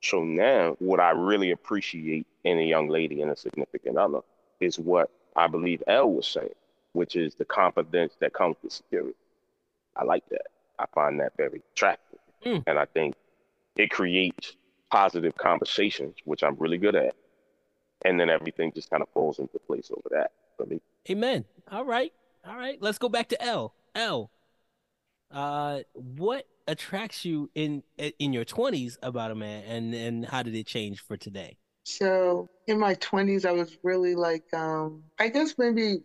so now what i really appreciate in a young lady and a significant other is what i believe l was saying which is the confidence that comes with security i like that i find that very attractive Mm. and i think it creates positive conversations which i'm really good at and then everything just kind of falls into place over that for me Amen. All right. All right. Let's go back to L. L. Uh, what attracts you in in your twenties about a man, and and how did it change for today? So in my 20s, I was really like, um, I guess maybe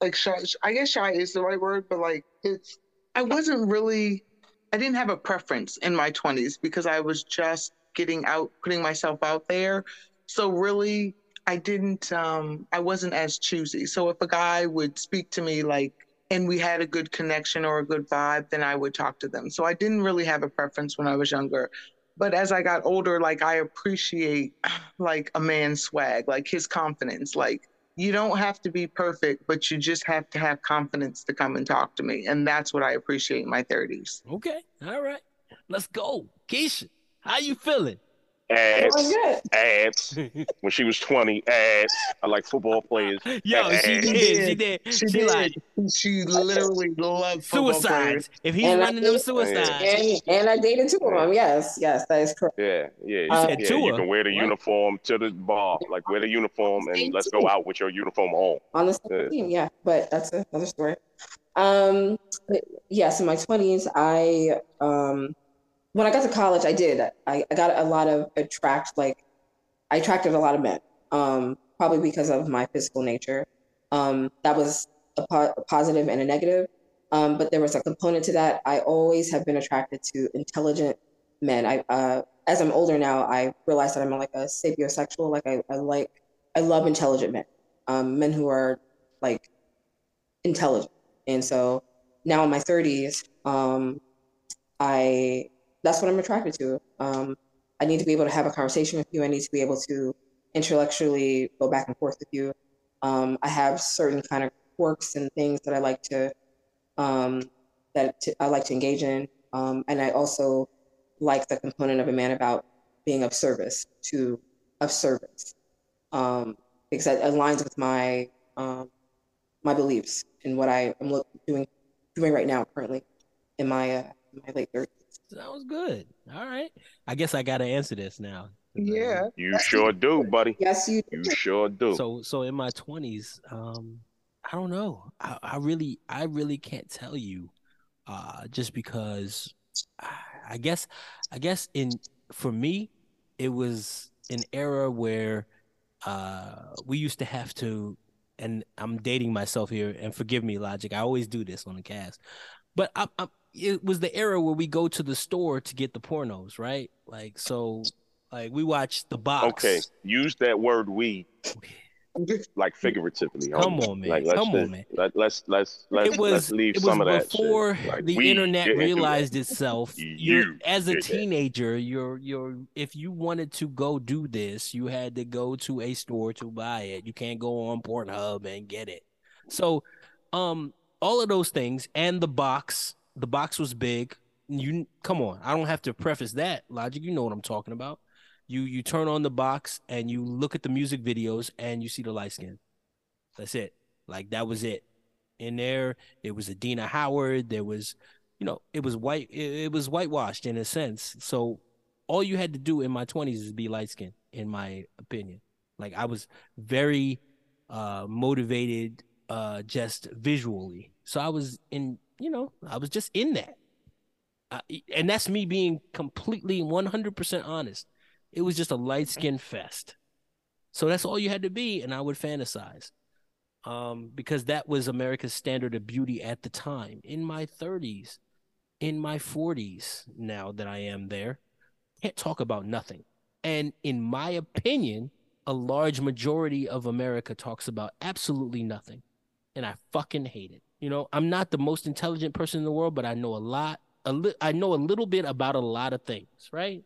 like shy. I guess shy is the right word, but like it's, I wasn't really, I didn't have a preference in my 20s because I was just getting out, putting myself out there. So really, I didn't, um, I wasn't as choosy. So if a guy would speak to me like, and we had a good connection or a good vibe, then I would talk to them. So I didn't really have a preference when I was younger. But as I got older, like I appreciate like a man's swag, like his confidence. Like you don't have to be perfect, but you just have to have confidence to come and talk to me. And that's what I appreciate in my 30s. Okay. All right. Let's go, Keisha. How you feeling? Ass, Doing good. ass. When she was 20, ass. I like football players. Yo, she She did. She did. She, She did. like she literally loved football players. suicides. If he's And running them suicides, And and I dated two of them. Yes, yes, that is correct. Yeah, yeah. You said yeah, Tua. you can wear the What? uniform to the bar. Like wear the uniform and let's go out with your uniform on. on the same Yeah. team. Yeah, but that's another story. Um, but yes, in my twenties, I um, when I got to college, I did. I, I got a lot of attract like I attracted a lot of men. Um, probably because of my physical nature. Um, that was a, po- a positive and a negative. Um, but there was a component to that. I always have been attracted to intelligent men. I uh, as I'm older now, I realize that I'm like a sapiosexual. Like I, I like I love intelligent men. Um, men who are like intelligent. And so now in my 30s, um, I that's what I'm attracted to. Um, I need to be able to have a conversation with you. I need to be able to intellectually go back and forth with you. Um, I have certain kind of quirks and things that I like to um, that I like to engage in, um, and I also like the component of a man about being of service to of service um, because that aligns with my um, my beliefs and what I am doing doing right now currently. in my uh, my late 30s. Sounds good. All right. I guess I got to answer this now. Yeah. You sure do, buddy. Yes, you. You sure do. So so in my twenties, um, I don't know. I, I really I really can't tell you, uh, just because I, I guess I guess in for me, it was an era where uh we used to have to and I'm dating myself here and forgive me logic I always do this on the cast but I, I, it was the era where we go to the store to get the pornos right like so like we watch the box okay, use that word "we" like figuratively. Come on, man. Like, let's Come on, man. Let, let's let's let's it was let's leave it was some of that before. Like, the internet realized itself. You You're, as a did that. teenager, you're you're if you wanted to go do this, you had to go to a store to buy it. You can't go on Pornhub and get it. So, um, all of those things and the box. The box was big. You come on, I don't have to preface that logic. You know what I'm talking about. You you turn on the box and you look at the music videos and you see the light skin. That's it. Like that was it. In there, it was Adina Howard. There was, you know, it was white. It, it was whitewashed in a sense. So all you had to do in my twenties is be light skinned, in my opinion. Like I was very uh motivated uh just visually. So I was in, you know, I was just in that. And that's me being completely 100% honest. It was just a light skin fest. So that's all you had to be, and I would fantasize um, because that was America's standard of beauty at the time. In my 30s, in my 40s, now that I am there, can't talk about nothing. And in my opinion, a large majority of America talks about absolutely nothing. And I fucking hate it. You know, I'm not the most intelligent person in the world, but I know a lot. A li- I know a little bit about a lot of things, right?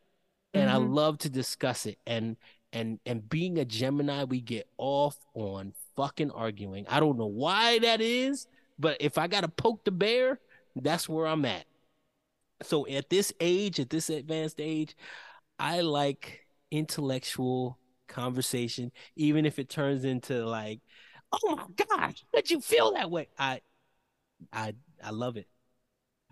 And I Mhm. love to discuss it. And and and being a Gemini, we get off on fucking arguing. I don't know why that is, but if I gotta poke the bear, that's where I'm at. So at this age, at this advanced age, I like intellectual conversation, even if it turns into like, oh my gosh, did you feel that way? I I I love it.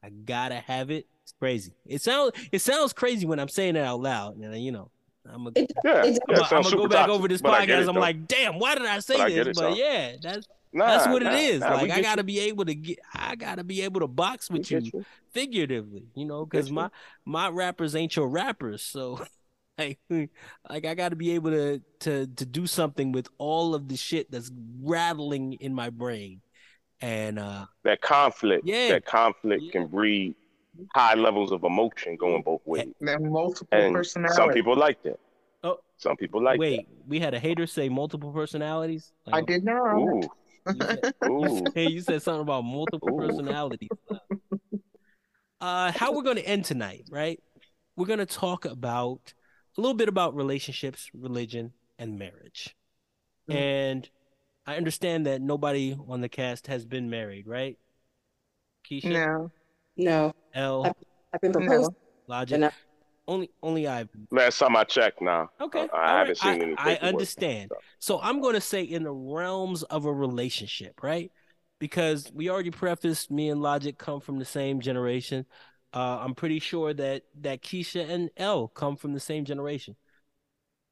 I gotta have it. It's crazy. It sounds it sounds crazy when I'm saying it out loud. And you know, I'm a, It, Yeah, yeah, I'm gonna go back toxic, over this but I get podcast. it, I'm like, damn, why did I say But I this? it, but though. yeah, that's Nah, that's what nah, it is. nah, like I gotta you. be able to get I gotta be able to box with you you. figuratively, you know, because Get you. my my rappers ain't your rappers. So like like I gotta be able to to to do something with all of the shit that's rattling in my brain. And uh That conflict, Yeah. that conflict Yeah. can breed high levels of emotion going both ways. There are multiple And personalities. some people like that. Oh. Some people like it. wait, we had a hater say multiple personalities. I did not. Ooh, you said- ooh. Hey, you said something about multiple Ooh. personalities. Uh, how we're going to end tonight, right? We're going to talk about a little bit about relationships, religion, and marriage. Mm. And I understand that nobody on the cast has been married, right? Keisha, No. no, L, I've been proposed. Logic. No. Only, only I've. Last time I checked, now Okay, I, I haven't right. seen I- any. I paperwork. understand. So I'm going to say in the realms of a relationship, right? Because we already prefaced me and Logic come from the same generation. Uh, I'm pretty sure that that Keisha and L come from the same generation.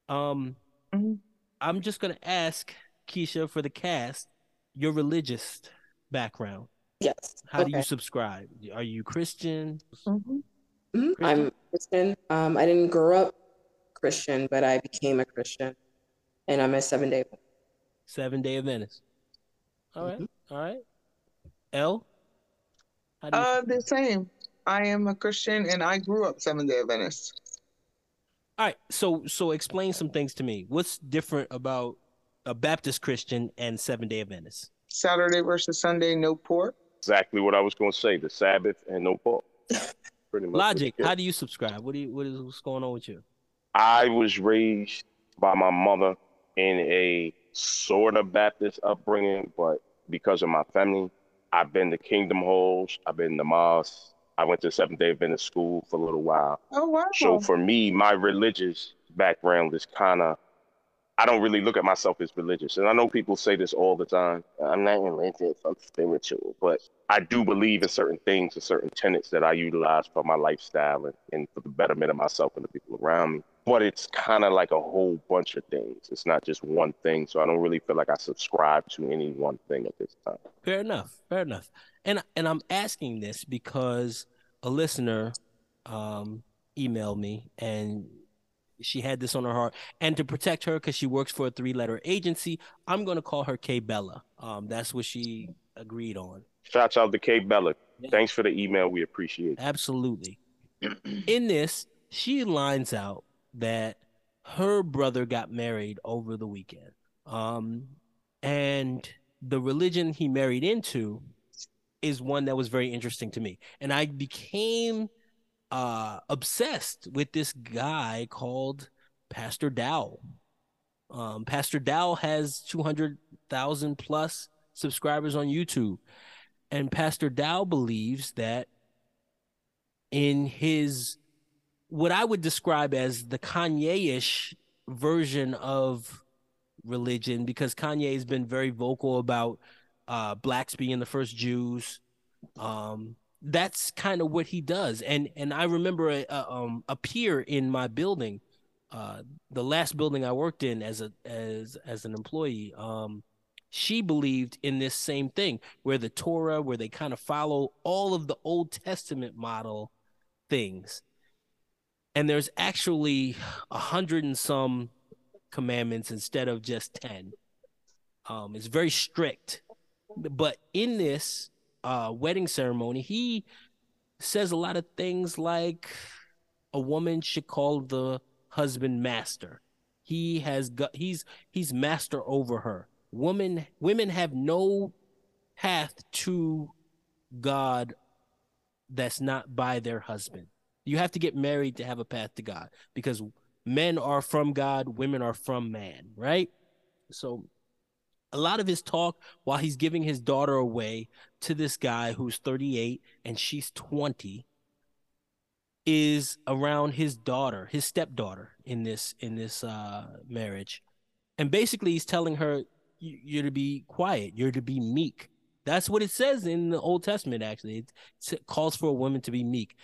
Um, Mhm. I'm just going to ask Keisha for the cast your religious background. Yes. How do you subscribe? Are you Christian? Mhm. Mhm. I'm Christian. Um, I didn't grow up Christian, but I became a Christian, and I'm a seven day. Seven Day Adventist. All right, Mm-hmm. all right. L. How do you Uh, the same. I am a Christian and I grew up Seventh Day Adventist. All right, so so explain some things to me. What's different about a Baptist Christian and Seven Day Adventist? Saturday versus Sunday, no pork. exactly what I was going to say. The Sabbath and no pork. Pretty much. Logic. How do you subscribe? What do you what is what's going on with you? I was raised by my mother in a sort of Baptist upbringing, but because of my family, I've been to Kingdom Halls, I've been to mosque, I went to Seventh Day Adventist school for a little while. Oh wow. So for me, my religious background is kind of I don't really look at myself as religious. And I know people say this all the time. I'm not religious, I'm spiritual. But I do believe in certain things and certain tenets that I utilize for my lifestyle and, and for the betterment of myself and the people around me. But it's kind of like a whole bunch of things. It's not just one thing. So I don't really feel like I subscribe to any one thing at this time. Fair enough. Fair enough. And and I'm asking this because a listener um, emailed me and she had this on her heart. And to protect her, because she works for a three letter agency, I'm going to call her K Bella. Um, that's what she agreed on. Shouts out to K Bella. Yeah. Thanks for the email. We appreciate it. Absolutely. In this, she lines out that her brother got married over the weekend. Um, and the religion he married into is one that was very interesting to me. And I became uh, obsessed with this guy called Pastor Dow. Um, Pastor Dow has 200,000 plus subscribers on YouTube. And Pastor Dow believes that in his, what I would describe as the Kanye ish version of religion, because Kanye has been very vocal about uh, blacks being the first Jews. Um, that's kind of what he does. And and I remember a, a, um, a peer in my building, uh, the last building I worked in as a as as an employee. Um, she believed in this same thing, where the Torah, where they kind of follow all of the Old Testament model things, and there's actually a hundred and some commandments instead of just ten. Um, it's very strict, but in this uh, wedding ceremony, he says a lot of things like a woman should call the husband master. He has got he's he's master over her. Women women have no path to God that's not by their husband. You have to get married to have a path to God because men are from God, women are from man, right? So a lot of his talk while he's giving his daughter away to this guy who's 38 and she's 20 is around his daughter, his stepdaughter in this in this uh marriage. And basically he's telling her you're to be quiet, you're to be meek. That's what it says in the Old Testament actually. It, calls for a woman to be meek.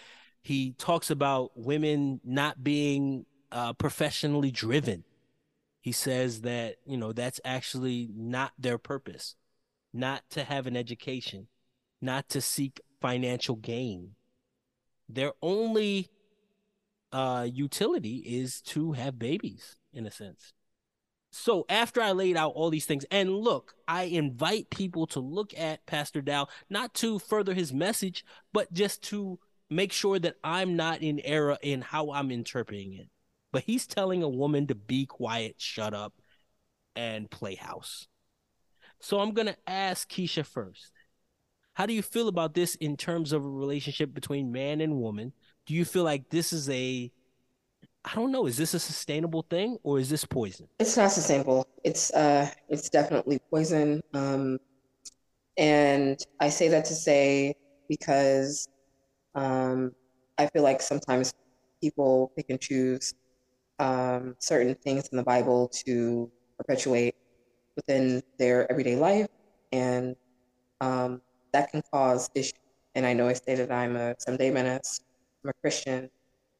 He talks about women not being uh, professionally driven he says that you know that's actually not their purpose. Not to have an education not to seek financial gain. Their only uh utility is to have babies in a sense. So after i laid out all these things and look i invite people to look at pastor dow not to further his message but just to make sure that i'm not in error in how i'm interpreting it but he's telling a woman to be quiet, shut up, and play house. So I'm gonna ask Keisha first. How do you feel about this in terms of a relationship between man and woman? Do you feel like this is a I don't know, is this a sustainable thing or is this poison? It's not sustainable. It's uh it's definitely poison. Um and I say that to say because um I feel like sometimes people pick and choose um, certain things in the Bible to perpetuate within their everyday life, and um, that can cause issues. And I know I stated I'm a Seventh Day Adventist, I'm a Christian,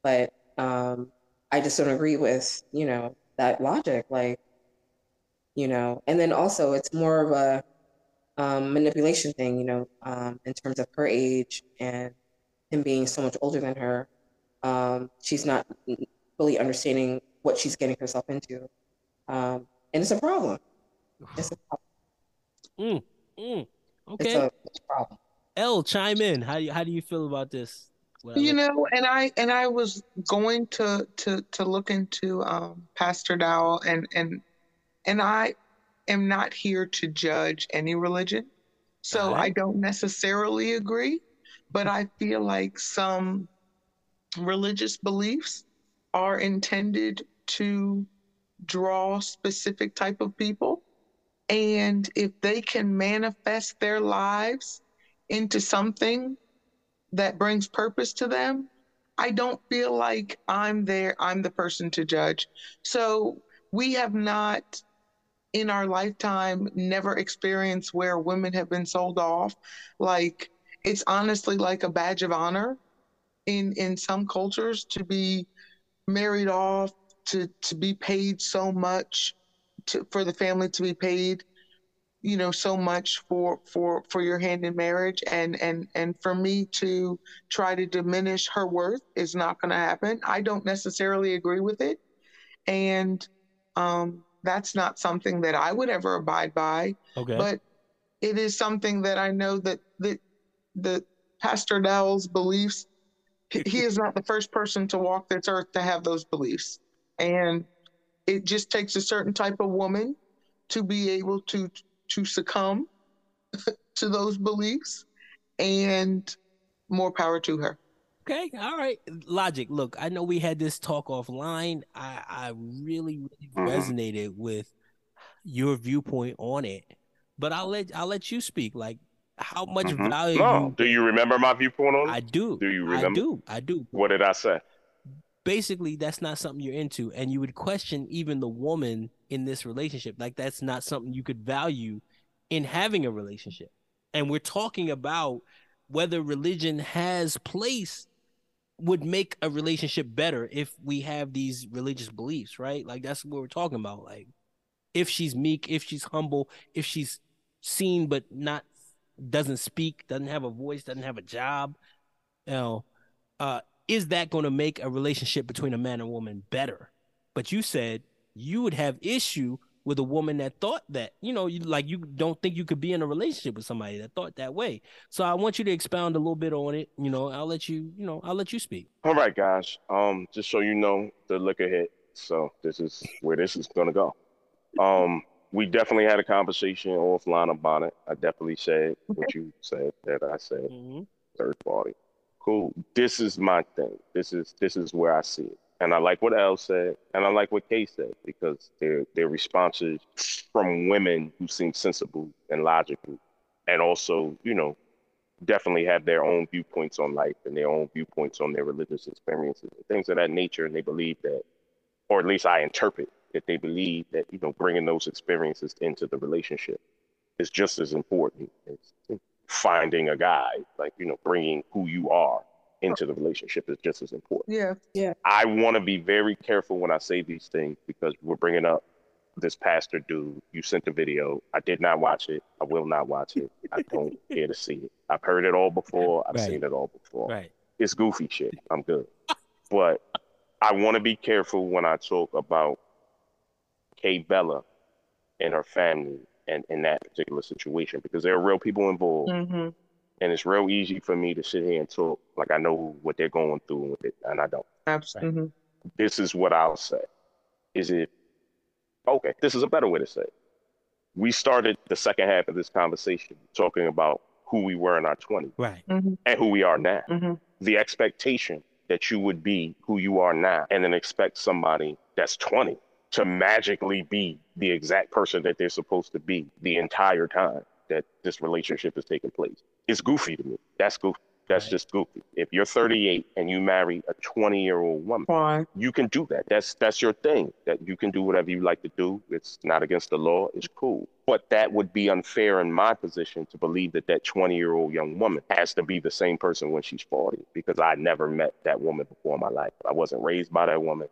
but um, I just don't agree with you know that logic. Like, you know, and then also it's more of a um, manipulation thing, you know, um, in terms of her age and him being so much older than her. Um, she's not fully understanding what she's getting herself into. Um, and it's a problem. It's a problem. Mm, mm, okay. It's a, it's a problem. L, chime in. How, how do you feel about this? you know, and I and I was going to to to look into um, Pastor Dowell, and and and I am not here to judge any religion, so right. I don't necessarily agree, but I feel like some religious beliefs are intended to draw specific type of people. And if they can manifest their lives into something that brings purpose to them i don't feel like i'm there i'm the person to judge. So we have not in our lifetime never experienced where women have been sold off. Like it's honestly like a badge of honor in in some cultures to be married off to to be paid so much to for the family to be paid you know so much for for for your hand in marriage. And and and for me to try to diminish her worth is not going to happen. I don't necessarily agree with it. And um that's not something that i would ever abide by. Okay. but it is something that i know that that the pastor dowell's beliefs he, is not the first person to walk this earth to have those beliefs and it just takes a certain type of woman to be able to to succumb to those beliefs and more power to her Okay, all right. Logic. Look, I know we had this talk offline. I, I really, really Mhm. resonated with your viewpoint on it. But I'll let I'll let you speak. Like how much Mhm. value No. you Do you remember my viewpoint on it? I do. Do you remember? I do. I do. What did I say? Basically, that's not something you're into. And you would question even the woman in this relationship. Like that's not something you could value in having a relationship. And we're talking about whether religion has place would make a relationship better if we have these religious beliefs, right? Like that's what we're talking about. Like if she's meek, if she's humble, if she's seen but not doesn't speak, doesn't have a voice, doesn't have a job, you know, uh, is that going to make a relationship between a man and woman better? But you said you would have issue with a woman that thought that, you know, you like you don't think you could be in a relationship with somebody that thought that way. So I want you to expound a little bit on it. You know, I'll let you, you know, I'll let you speak. All right, guys. Um, just so you know, the liquor hit. So this is where this is gonna go. Um, we definitely had a conversation offline about it. I definitely said what you said that I said. Mhm. Third party. Cool. This is my thing. This is this is where I see it. And I like what Elle said, and I like what Kay said because their their responses from women who seem sensible and logical, and also you know definitely have their own viewpoints on life and their own viewpoints on their religious experiences and things of that nature. And they believe that, or at least I interpret that they believe that you know bringing those experiences into the relationship is just as important as finding a guy. Like you know, bringing who you are into the relationship is just as important. yeah yeah. I want to be very careful when I say these things because we're bringing up this pastor dude. You sent the video. I did not watch it. I will not watch it. I don't care to see it. I've heard it all before. I've Right. seen it all before. Right. It's goofy shit. I'm good. But I want to be careful when I talk about Kay Bella and her family and in that particular situation because there are real people involved hmm and it's real easy for me to sit here and talk like I know what they're going through with it and I don't absolutely this is what I'll say. Is it okay? This is a better way to say it. We started the second half of this conversation talking about who we were in our 20s Right. hmm and who we are now. hmm The expectation that you would be who you are now and then expect somebody that's 20 to magically be the exact person that they're supposed to be the entire time that this relationship is taking place. It's goofy to me. That's goofy. That's Right. just goofy. If you're 38 and you marry a 20 year old woman, why you can do that. That's that's your thing. That you can do whatever you like to do. It's not against the law. It's cool. But that would be unfair in my position to believe that that 20 year old young woman has to be the same person when she's 40 because I never met that woman before in my life. I wasn't raised by that woman.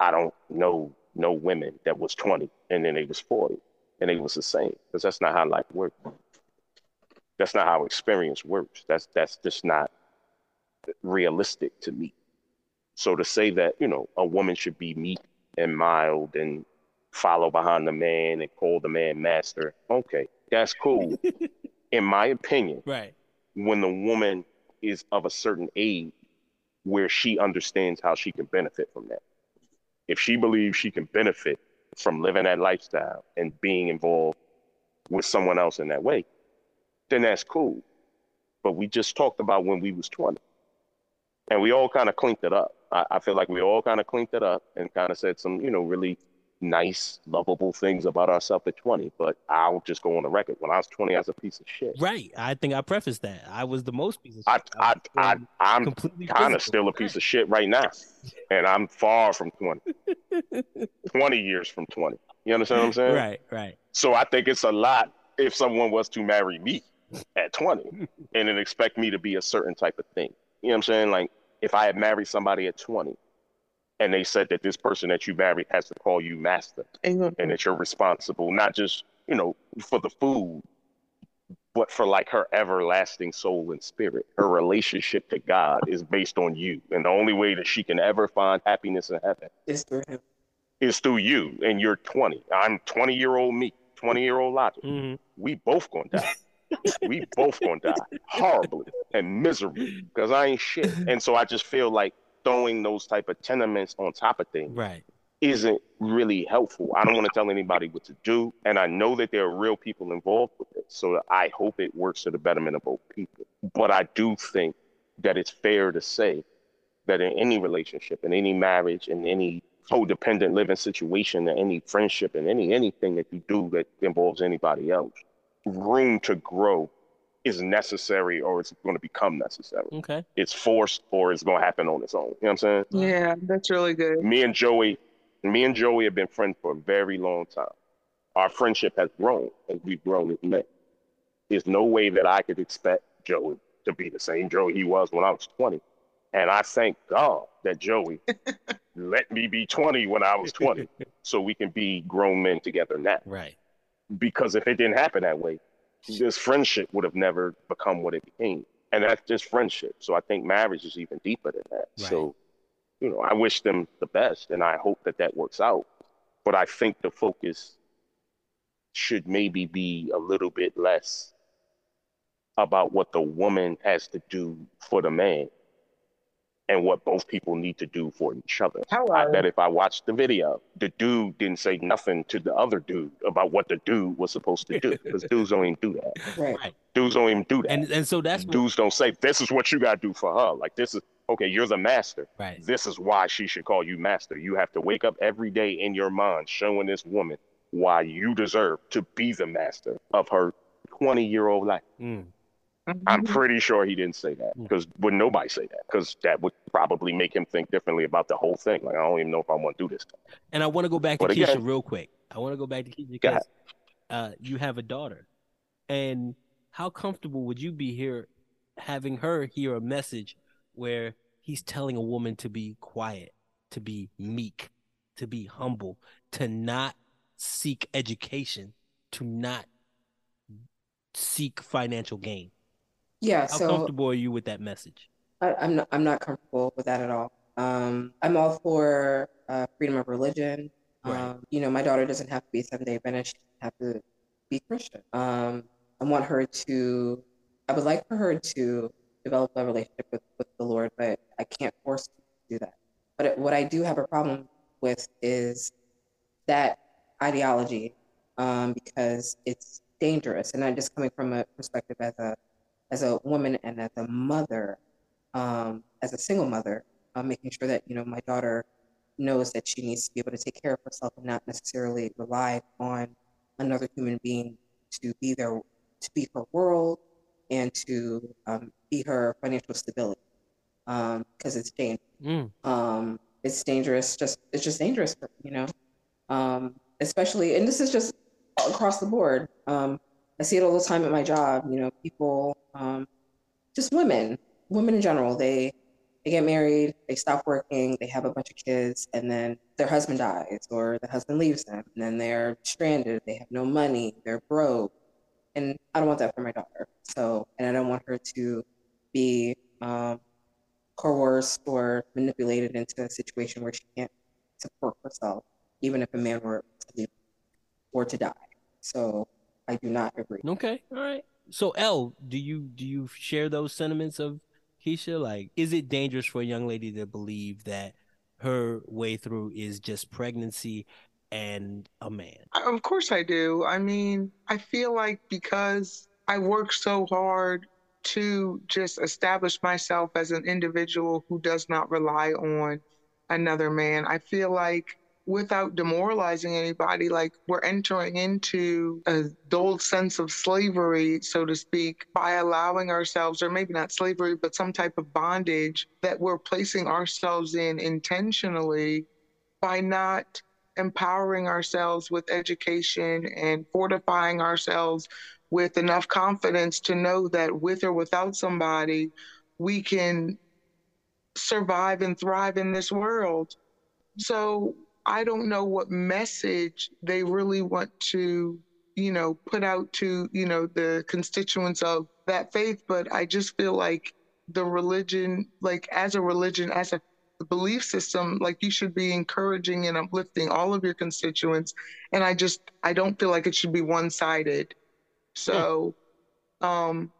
I don't know no women that was 20 and then they was 40 and they was the same because that's not how life works. That's not how experience works. That's that's just not realistic to me. So to say that, you know, a woman should be meek and mild and follow behind the man and call the man master, okay, that's cool. In my opinion, Right. when the woman is of a certain age where she understands how she can benefit from that. If she believes she can benefit from living that lifestyle and being involved with someone else in that way, then that's cool. But we just talked about when we was 20 and we all kind of cleaned it up. I, I feel like we all kind of cleaned it up and kind of said some, you know, really nice, lovable things about ourselves at 20. But I'll just go on the record. When I was 20, I was a piece of shit. Right. I think I prefaced that. I was the most piece of I, shit. I, I, still um, I'm completely kind of still a piece of shit right now. And I'm far from 20. 20 years from 20. You understand what I'm saying? Right, right. So I think it's a lot if someone was to marry me at 20 and then expect me to be a certain type of thing. You know what I'm saying? Like if I had married somebody at 20 and they said that this person that you married has to call you master and that you're responsible, not just, you know, for the food, but for like her everlasting soul and spirit. Her relationship to God is based on you. And the only way that she can ever find happiness in heaven It's through him. is through you. And you're 20. I'm 20 year old me, 20 year old Logic. hmm We both gonna die. we both gonna die horribly and miserably because I ain't shit. And so I just feel like throwing those type of tenements on top of things Right. isn't really helpful. I don't want to tell anybody what to do, and I know that there are real people involved with it. So I hope it works to the betterment of both people. But I do think that it's fair to say that in any relationship, in any marriage, in any codependent living situation, in any friendship, in any anything that you do that involves anybody else, room to grow is necessary or it's going to become necessary. Okay. It's forced or it's going to happen on its own. You know what I'm saying? Yeah, that's really good. me and Joey, me and Joey have been friends for a very long time. Our friendship has grown as we've grown as men. There's no way that I could expect Joey to be the same Joey he was when I was 20. And I thank God that Joey let me be 20 when I was 20 so we can be grown men together now. Right. Because if it didn't happen that way, this friendship would have never become what it became. And that's just friendship. So I think marriage is even deeper than that. Right. So, you know, I wish them the best and I hope that that works out. But I think the focus should maybe be a little bit less about what the woman has to do for the man and what both people need to do for each other. I Hello. bet if I watched the video, the dude didn't say nothing to the other dude about what the dude was supposed to do because dudes don't even do that. Right. Right. Dudes don't even do that. And and so that's what, dudes don't say this is what you got to do for her. Like this is okay. You're the master. right. This is why she should call you master. You have to wake up every day in your mind showing this woman why you deserve to be the master of her 20 year old life. Mm. I'm pretty sure he didn't say that because would nobody say that? Because that would probably make him think differently about the whole thing. Like I don't even know if I want to do this. And I want to go back to But Keisha real quick. I want to go back to Keisha Go because uh, you have a daughter, and how comfortable would you be here having her hear a message where he's telling a woman to be quiet, to be meek, to be humble, to not seek education, to not seek financial gain? Yeah. How So comfortable are you with that message? I, I'm not I'm not comfortable with that at all. Um, I'm all for uh, freedom of religion. Right. Um, you know, my daughter doesn't have to be Seventh Day Adventist; she doesn't have to be Christian. Um, I want her to. I would like for her to develop a relationship with, with the Lord, but I can't force her to do that. But it, what I do have a problem with is that ideology, um, because it's dangerous, and I'm just coming from a perspective as a as a woman and as a mother, um, as a single mother, uh, making sure that you know my daughter knows that she needs to be able to take care of herself and not necessarily rely on another human being to be there to be her world and to um, be her financial stability because it's dangerous Mm. um, it's dangerous. Just it's just dangerous, for, you know. Um, especially, and this is just across the board. I see it all the time at my job. You know, people, um, just women, women in general. They they get married, they stop working, they have a bunch of kids, and then their husband dies or the husband leaves them, and then they're stranded. They have no money. They're broke, and I don't want that for my daughter. So, and I don't want her to be um, coerced or manipulated into a situation where she can't support herself, even if a man were to leave or to die. So I do not agree. Okay, all right. So L, do you do you share those sentiments of Keisha? Like, is it dangerous for a young lady to believe that her way through is just pregnancy and a man? Of course I do. I mean, I feel like because I work so hard to just establish myself as an individual who does not rely on another man, I feel like without demoralizing anybody, like we're entering into a dull sense of slavery, so to speak, by allowing ourselves, or maybe not slavery, but some type of bondage that we're placing ourselves in intentionally by not empowering ourselves with education and fortifying ourselves with enough confidence to know that with or without somebody, we can survive and thrive in this world. So I don't know what message they really want to, you know, put out to, you know, the constituents of that faith, but I just feel like the religion, like as a religion, as a belief system, like you should be encouraging and uplifting all of your constituents. And I just, I don't feel like it should be one sided. So, um,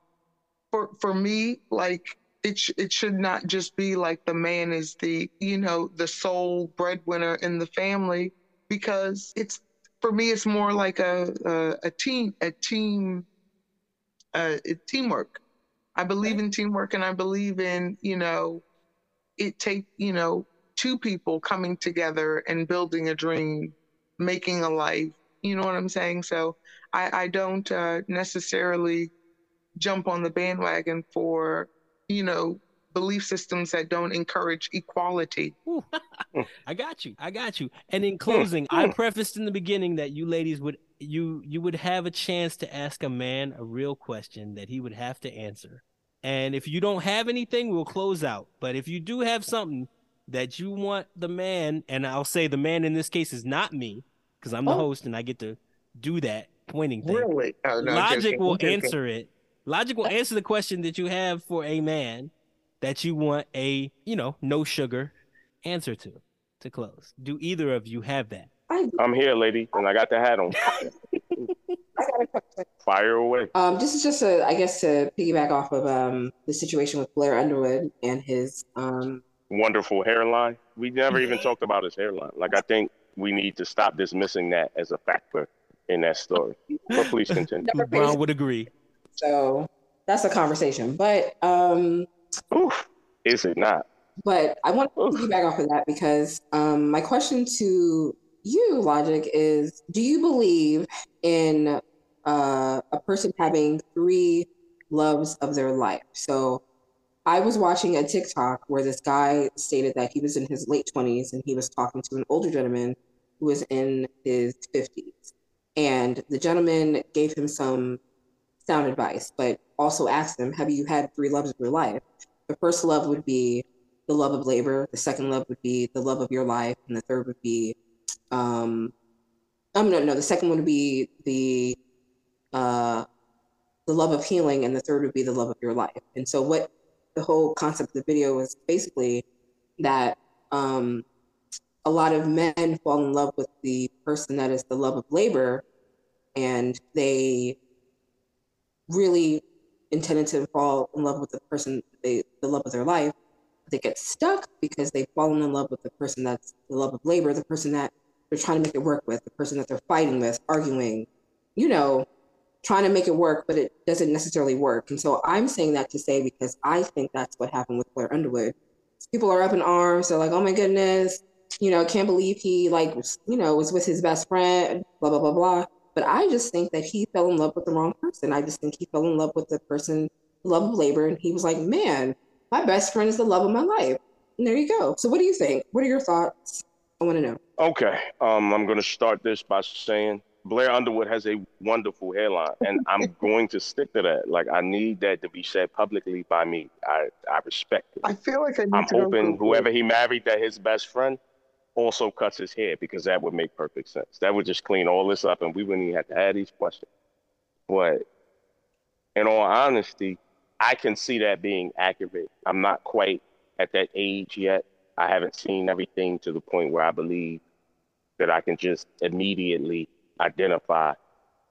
for, for me, like it sh- it should not just be like the man is the you know the sole breadwinner in the family because it's for me it's more like a a, a team a team uh, teamwork. I believe in teamwork and I believe in you know it take you know two people coming together and building a dream, making a life. You know what I'm saying? So I I don't uh, necessarily jump on the bandwagon for you know, belief systems that don't encourage equality. I got you. I got you. And in closing, I Hmm. prefaced in the beginning that you ladies would you you would have a chance to ask a man a real question that he would have to answer. And if you don't have anything, we'll close out. But if you do have something that you want the man, and I'll say the man in this case is not me, because I'm the Oh. host and I get to do that pointing thing. Really? Oh, no, Logic will joking. answer it. Logic will answer the question that you have for a man that you want a, you know, no sugar answer to to close. Do either of you have that? I, I'm here, lady, and I got the hat on. I got a question. Fire away. Um, this is just a, I guess, to piggyback off of um the situation with Blair Underwood and his um. Wonderful hairline. We never even talked about his hairline. Like I think we need to stop dismissing that as a factor in that story. But please continue. Brown would agree. So that's a conversation, but um, Oof. Is it not? but I want to Oof. piggyback off of that because um, my question to you, Logic, is: Do you believe in uh, a person having three loves of their life? So I was watching a TikTok where this guy stated that he was in his late 20s and he was talking to an older gentleman who was in his 50s. And the gentleman gave him some sound advice, but also ask them, Have you had three loves of your life? The first love would be the love of labor, the second love would be the love of your life, and the third would be um um no no the second one would be the uh the love of healing and the third would be the love of your life. And so what the whole concept of the video was basically that um a lot of men fall in love with the person that is the love of labor and they really intended to fall in love with the person they the love of their life they get stuck because they've fallen in love with the person that's the love of labor the person that they're trying to make it work with the person that they're fighting with arguing you know trying to make it work but it doesn't necessarily work. And so i'm saying that to say because i think that's what happened with blair underwood. People are up in arms. They're like oh my goodness. You know can't believe he like you know was with his best friend blah blah blah blah but I just think that he fell in love with the wrong person. I just think he fell in love with the person, love of labor. And he was like, man, my best friend is the love of my life. And there you go. So what do you think? What are your thoughts? I want to know. Okay. Um, I'm going to start this by saying Blair Underwood has a wonderful hairline, and I'm going to stick to that. Like, I need that to be said publicly by me. I, I respect it. I feel like I need I'm to go hoping whoever he married, that his best friend also cuts his hair because that would make perfect sense. That would just clean all this up, and we wouldn't even have to add these questions. But in all honesty, I can see that being accurate. I'm not quite at that age yet. I haven't seen everything to the point where I believe that I can just immediately identify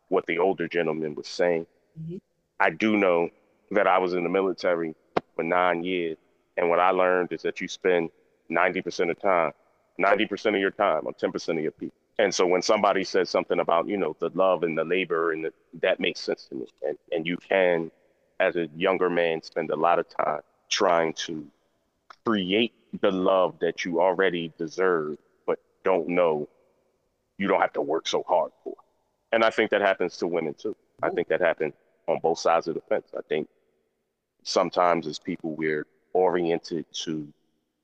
what the older gentleman was saying. Mhm. I do know that I was in the military for nine years, and what I learned is that you spend 90% of time, 90% of your time on 10% of your people. And so when somebody says something about, you know, the love and the labor and the, that makes sense to me. And, and you can, as a younger man, spend a lot of time trying to create the love that you already deserve, but don't know you don't have to work so hard for. And I think that happens to women too. I think that happens on both sides of the fence. I think sometimes as people we're oriented to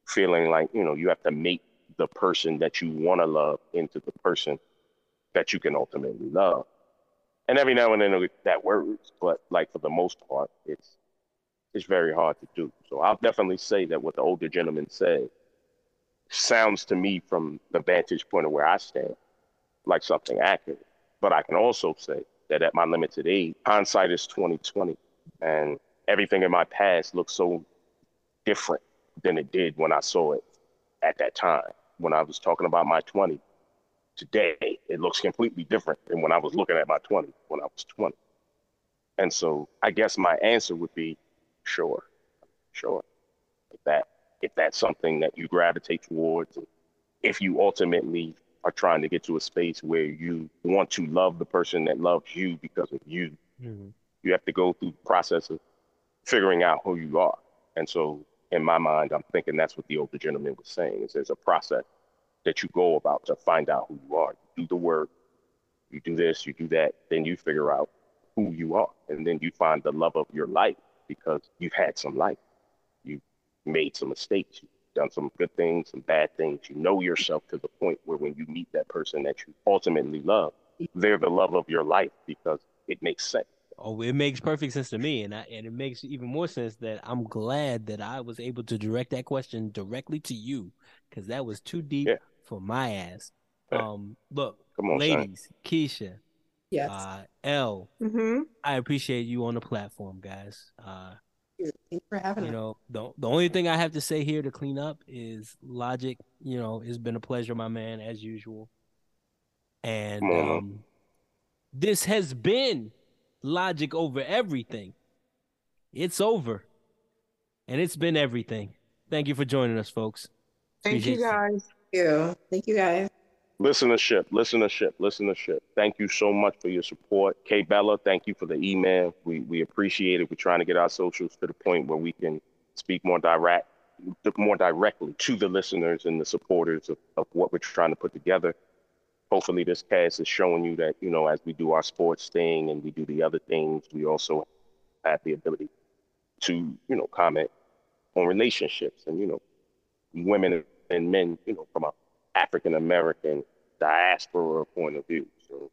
feeling like, you know, you have to make the person that you want to love into the person that you can ultimately love. And every now and then that works, but like for the most part, it's it's very hard to do. So I'll definitely say that what the older gentleman said sounds to me from the vantage point of where I stand like something accurate. But I can also say that at my limited age, hindsight is 2020 and everything in my past looks so different than it did when I saw it at that time. When I was talking about my 20, today it looks completely different than when I was looking at my 20 when I was 20. And so I guess my answer would be sure, sure. If that if that's something that you gravitate towards, if you ultimately are trying to get to a space where you want to love the person that loves you because of you, mm-hmm. you have to go through the process of figuring out who you are. And so in my mind, I'm thinking that's what the older gentleman was saying is there's a process that you go about to find out who you are. You do the work, you do this, you do that, then you figure out who you are. And then you find the love of your life because you've had some life. you've made some mistakes. You've done some good things, some bad things. You know yourself to the point where when you meet that person that you ultimately love, they're the love of your life because it makes sense. Oh, it makes perfect sense to me, and I, and it makes even more sense that I'm glad that I was able to direct that question directly to you because that was too deep yeah. for my ass. Um, look, Come on, ladies, son. Keisha, yes, uh, L, mm-hmm. I appreciate you on the platform, guys. Uh, Thanks for having you know, the the only thing I have to say here to clean up is logic. You know, it's been a pleasure, my man, as usual. And um, this has been logic over everything. It's over, and it's been everything. Thank you for joining us, folks. Thank Appreciate you, guys. Thank you. Thank you, guys. Listenership, listenership, listenership. Thank you so much for your support. Kay Bella, thank you for the email. We we appreciate it. We're trying to get our socials to the point where we can speak more direct more directly to the listeners and the supporters of, of what we're trying to put together. Hopefully this cast is showing you that, you know, as we do our sports thing and we do the other things, we also have the ability to, you know, comment on relationships and, you know, women and men, you know, from a African American diaspora point of view. So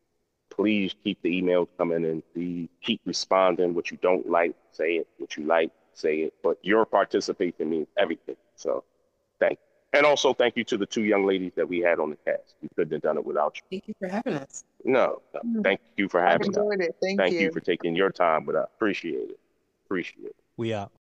please keep the emails coming and keep responding. What you don't like, say it. What you like, say it. But your participation means everything. So thank you. And also thank you to the two young ladies that we had on the cast. We couldn't have done it without you. Thank you for having us. No, no mm-hmm. thank you for having us. It. Thank, thank you. you for taking your time with us. Appreciate it. Appreciate it. We out.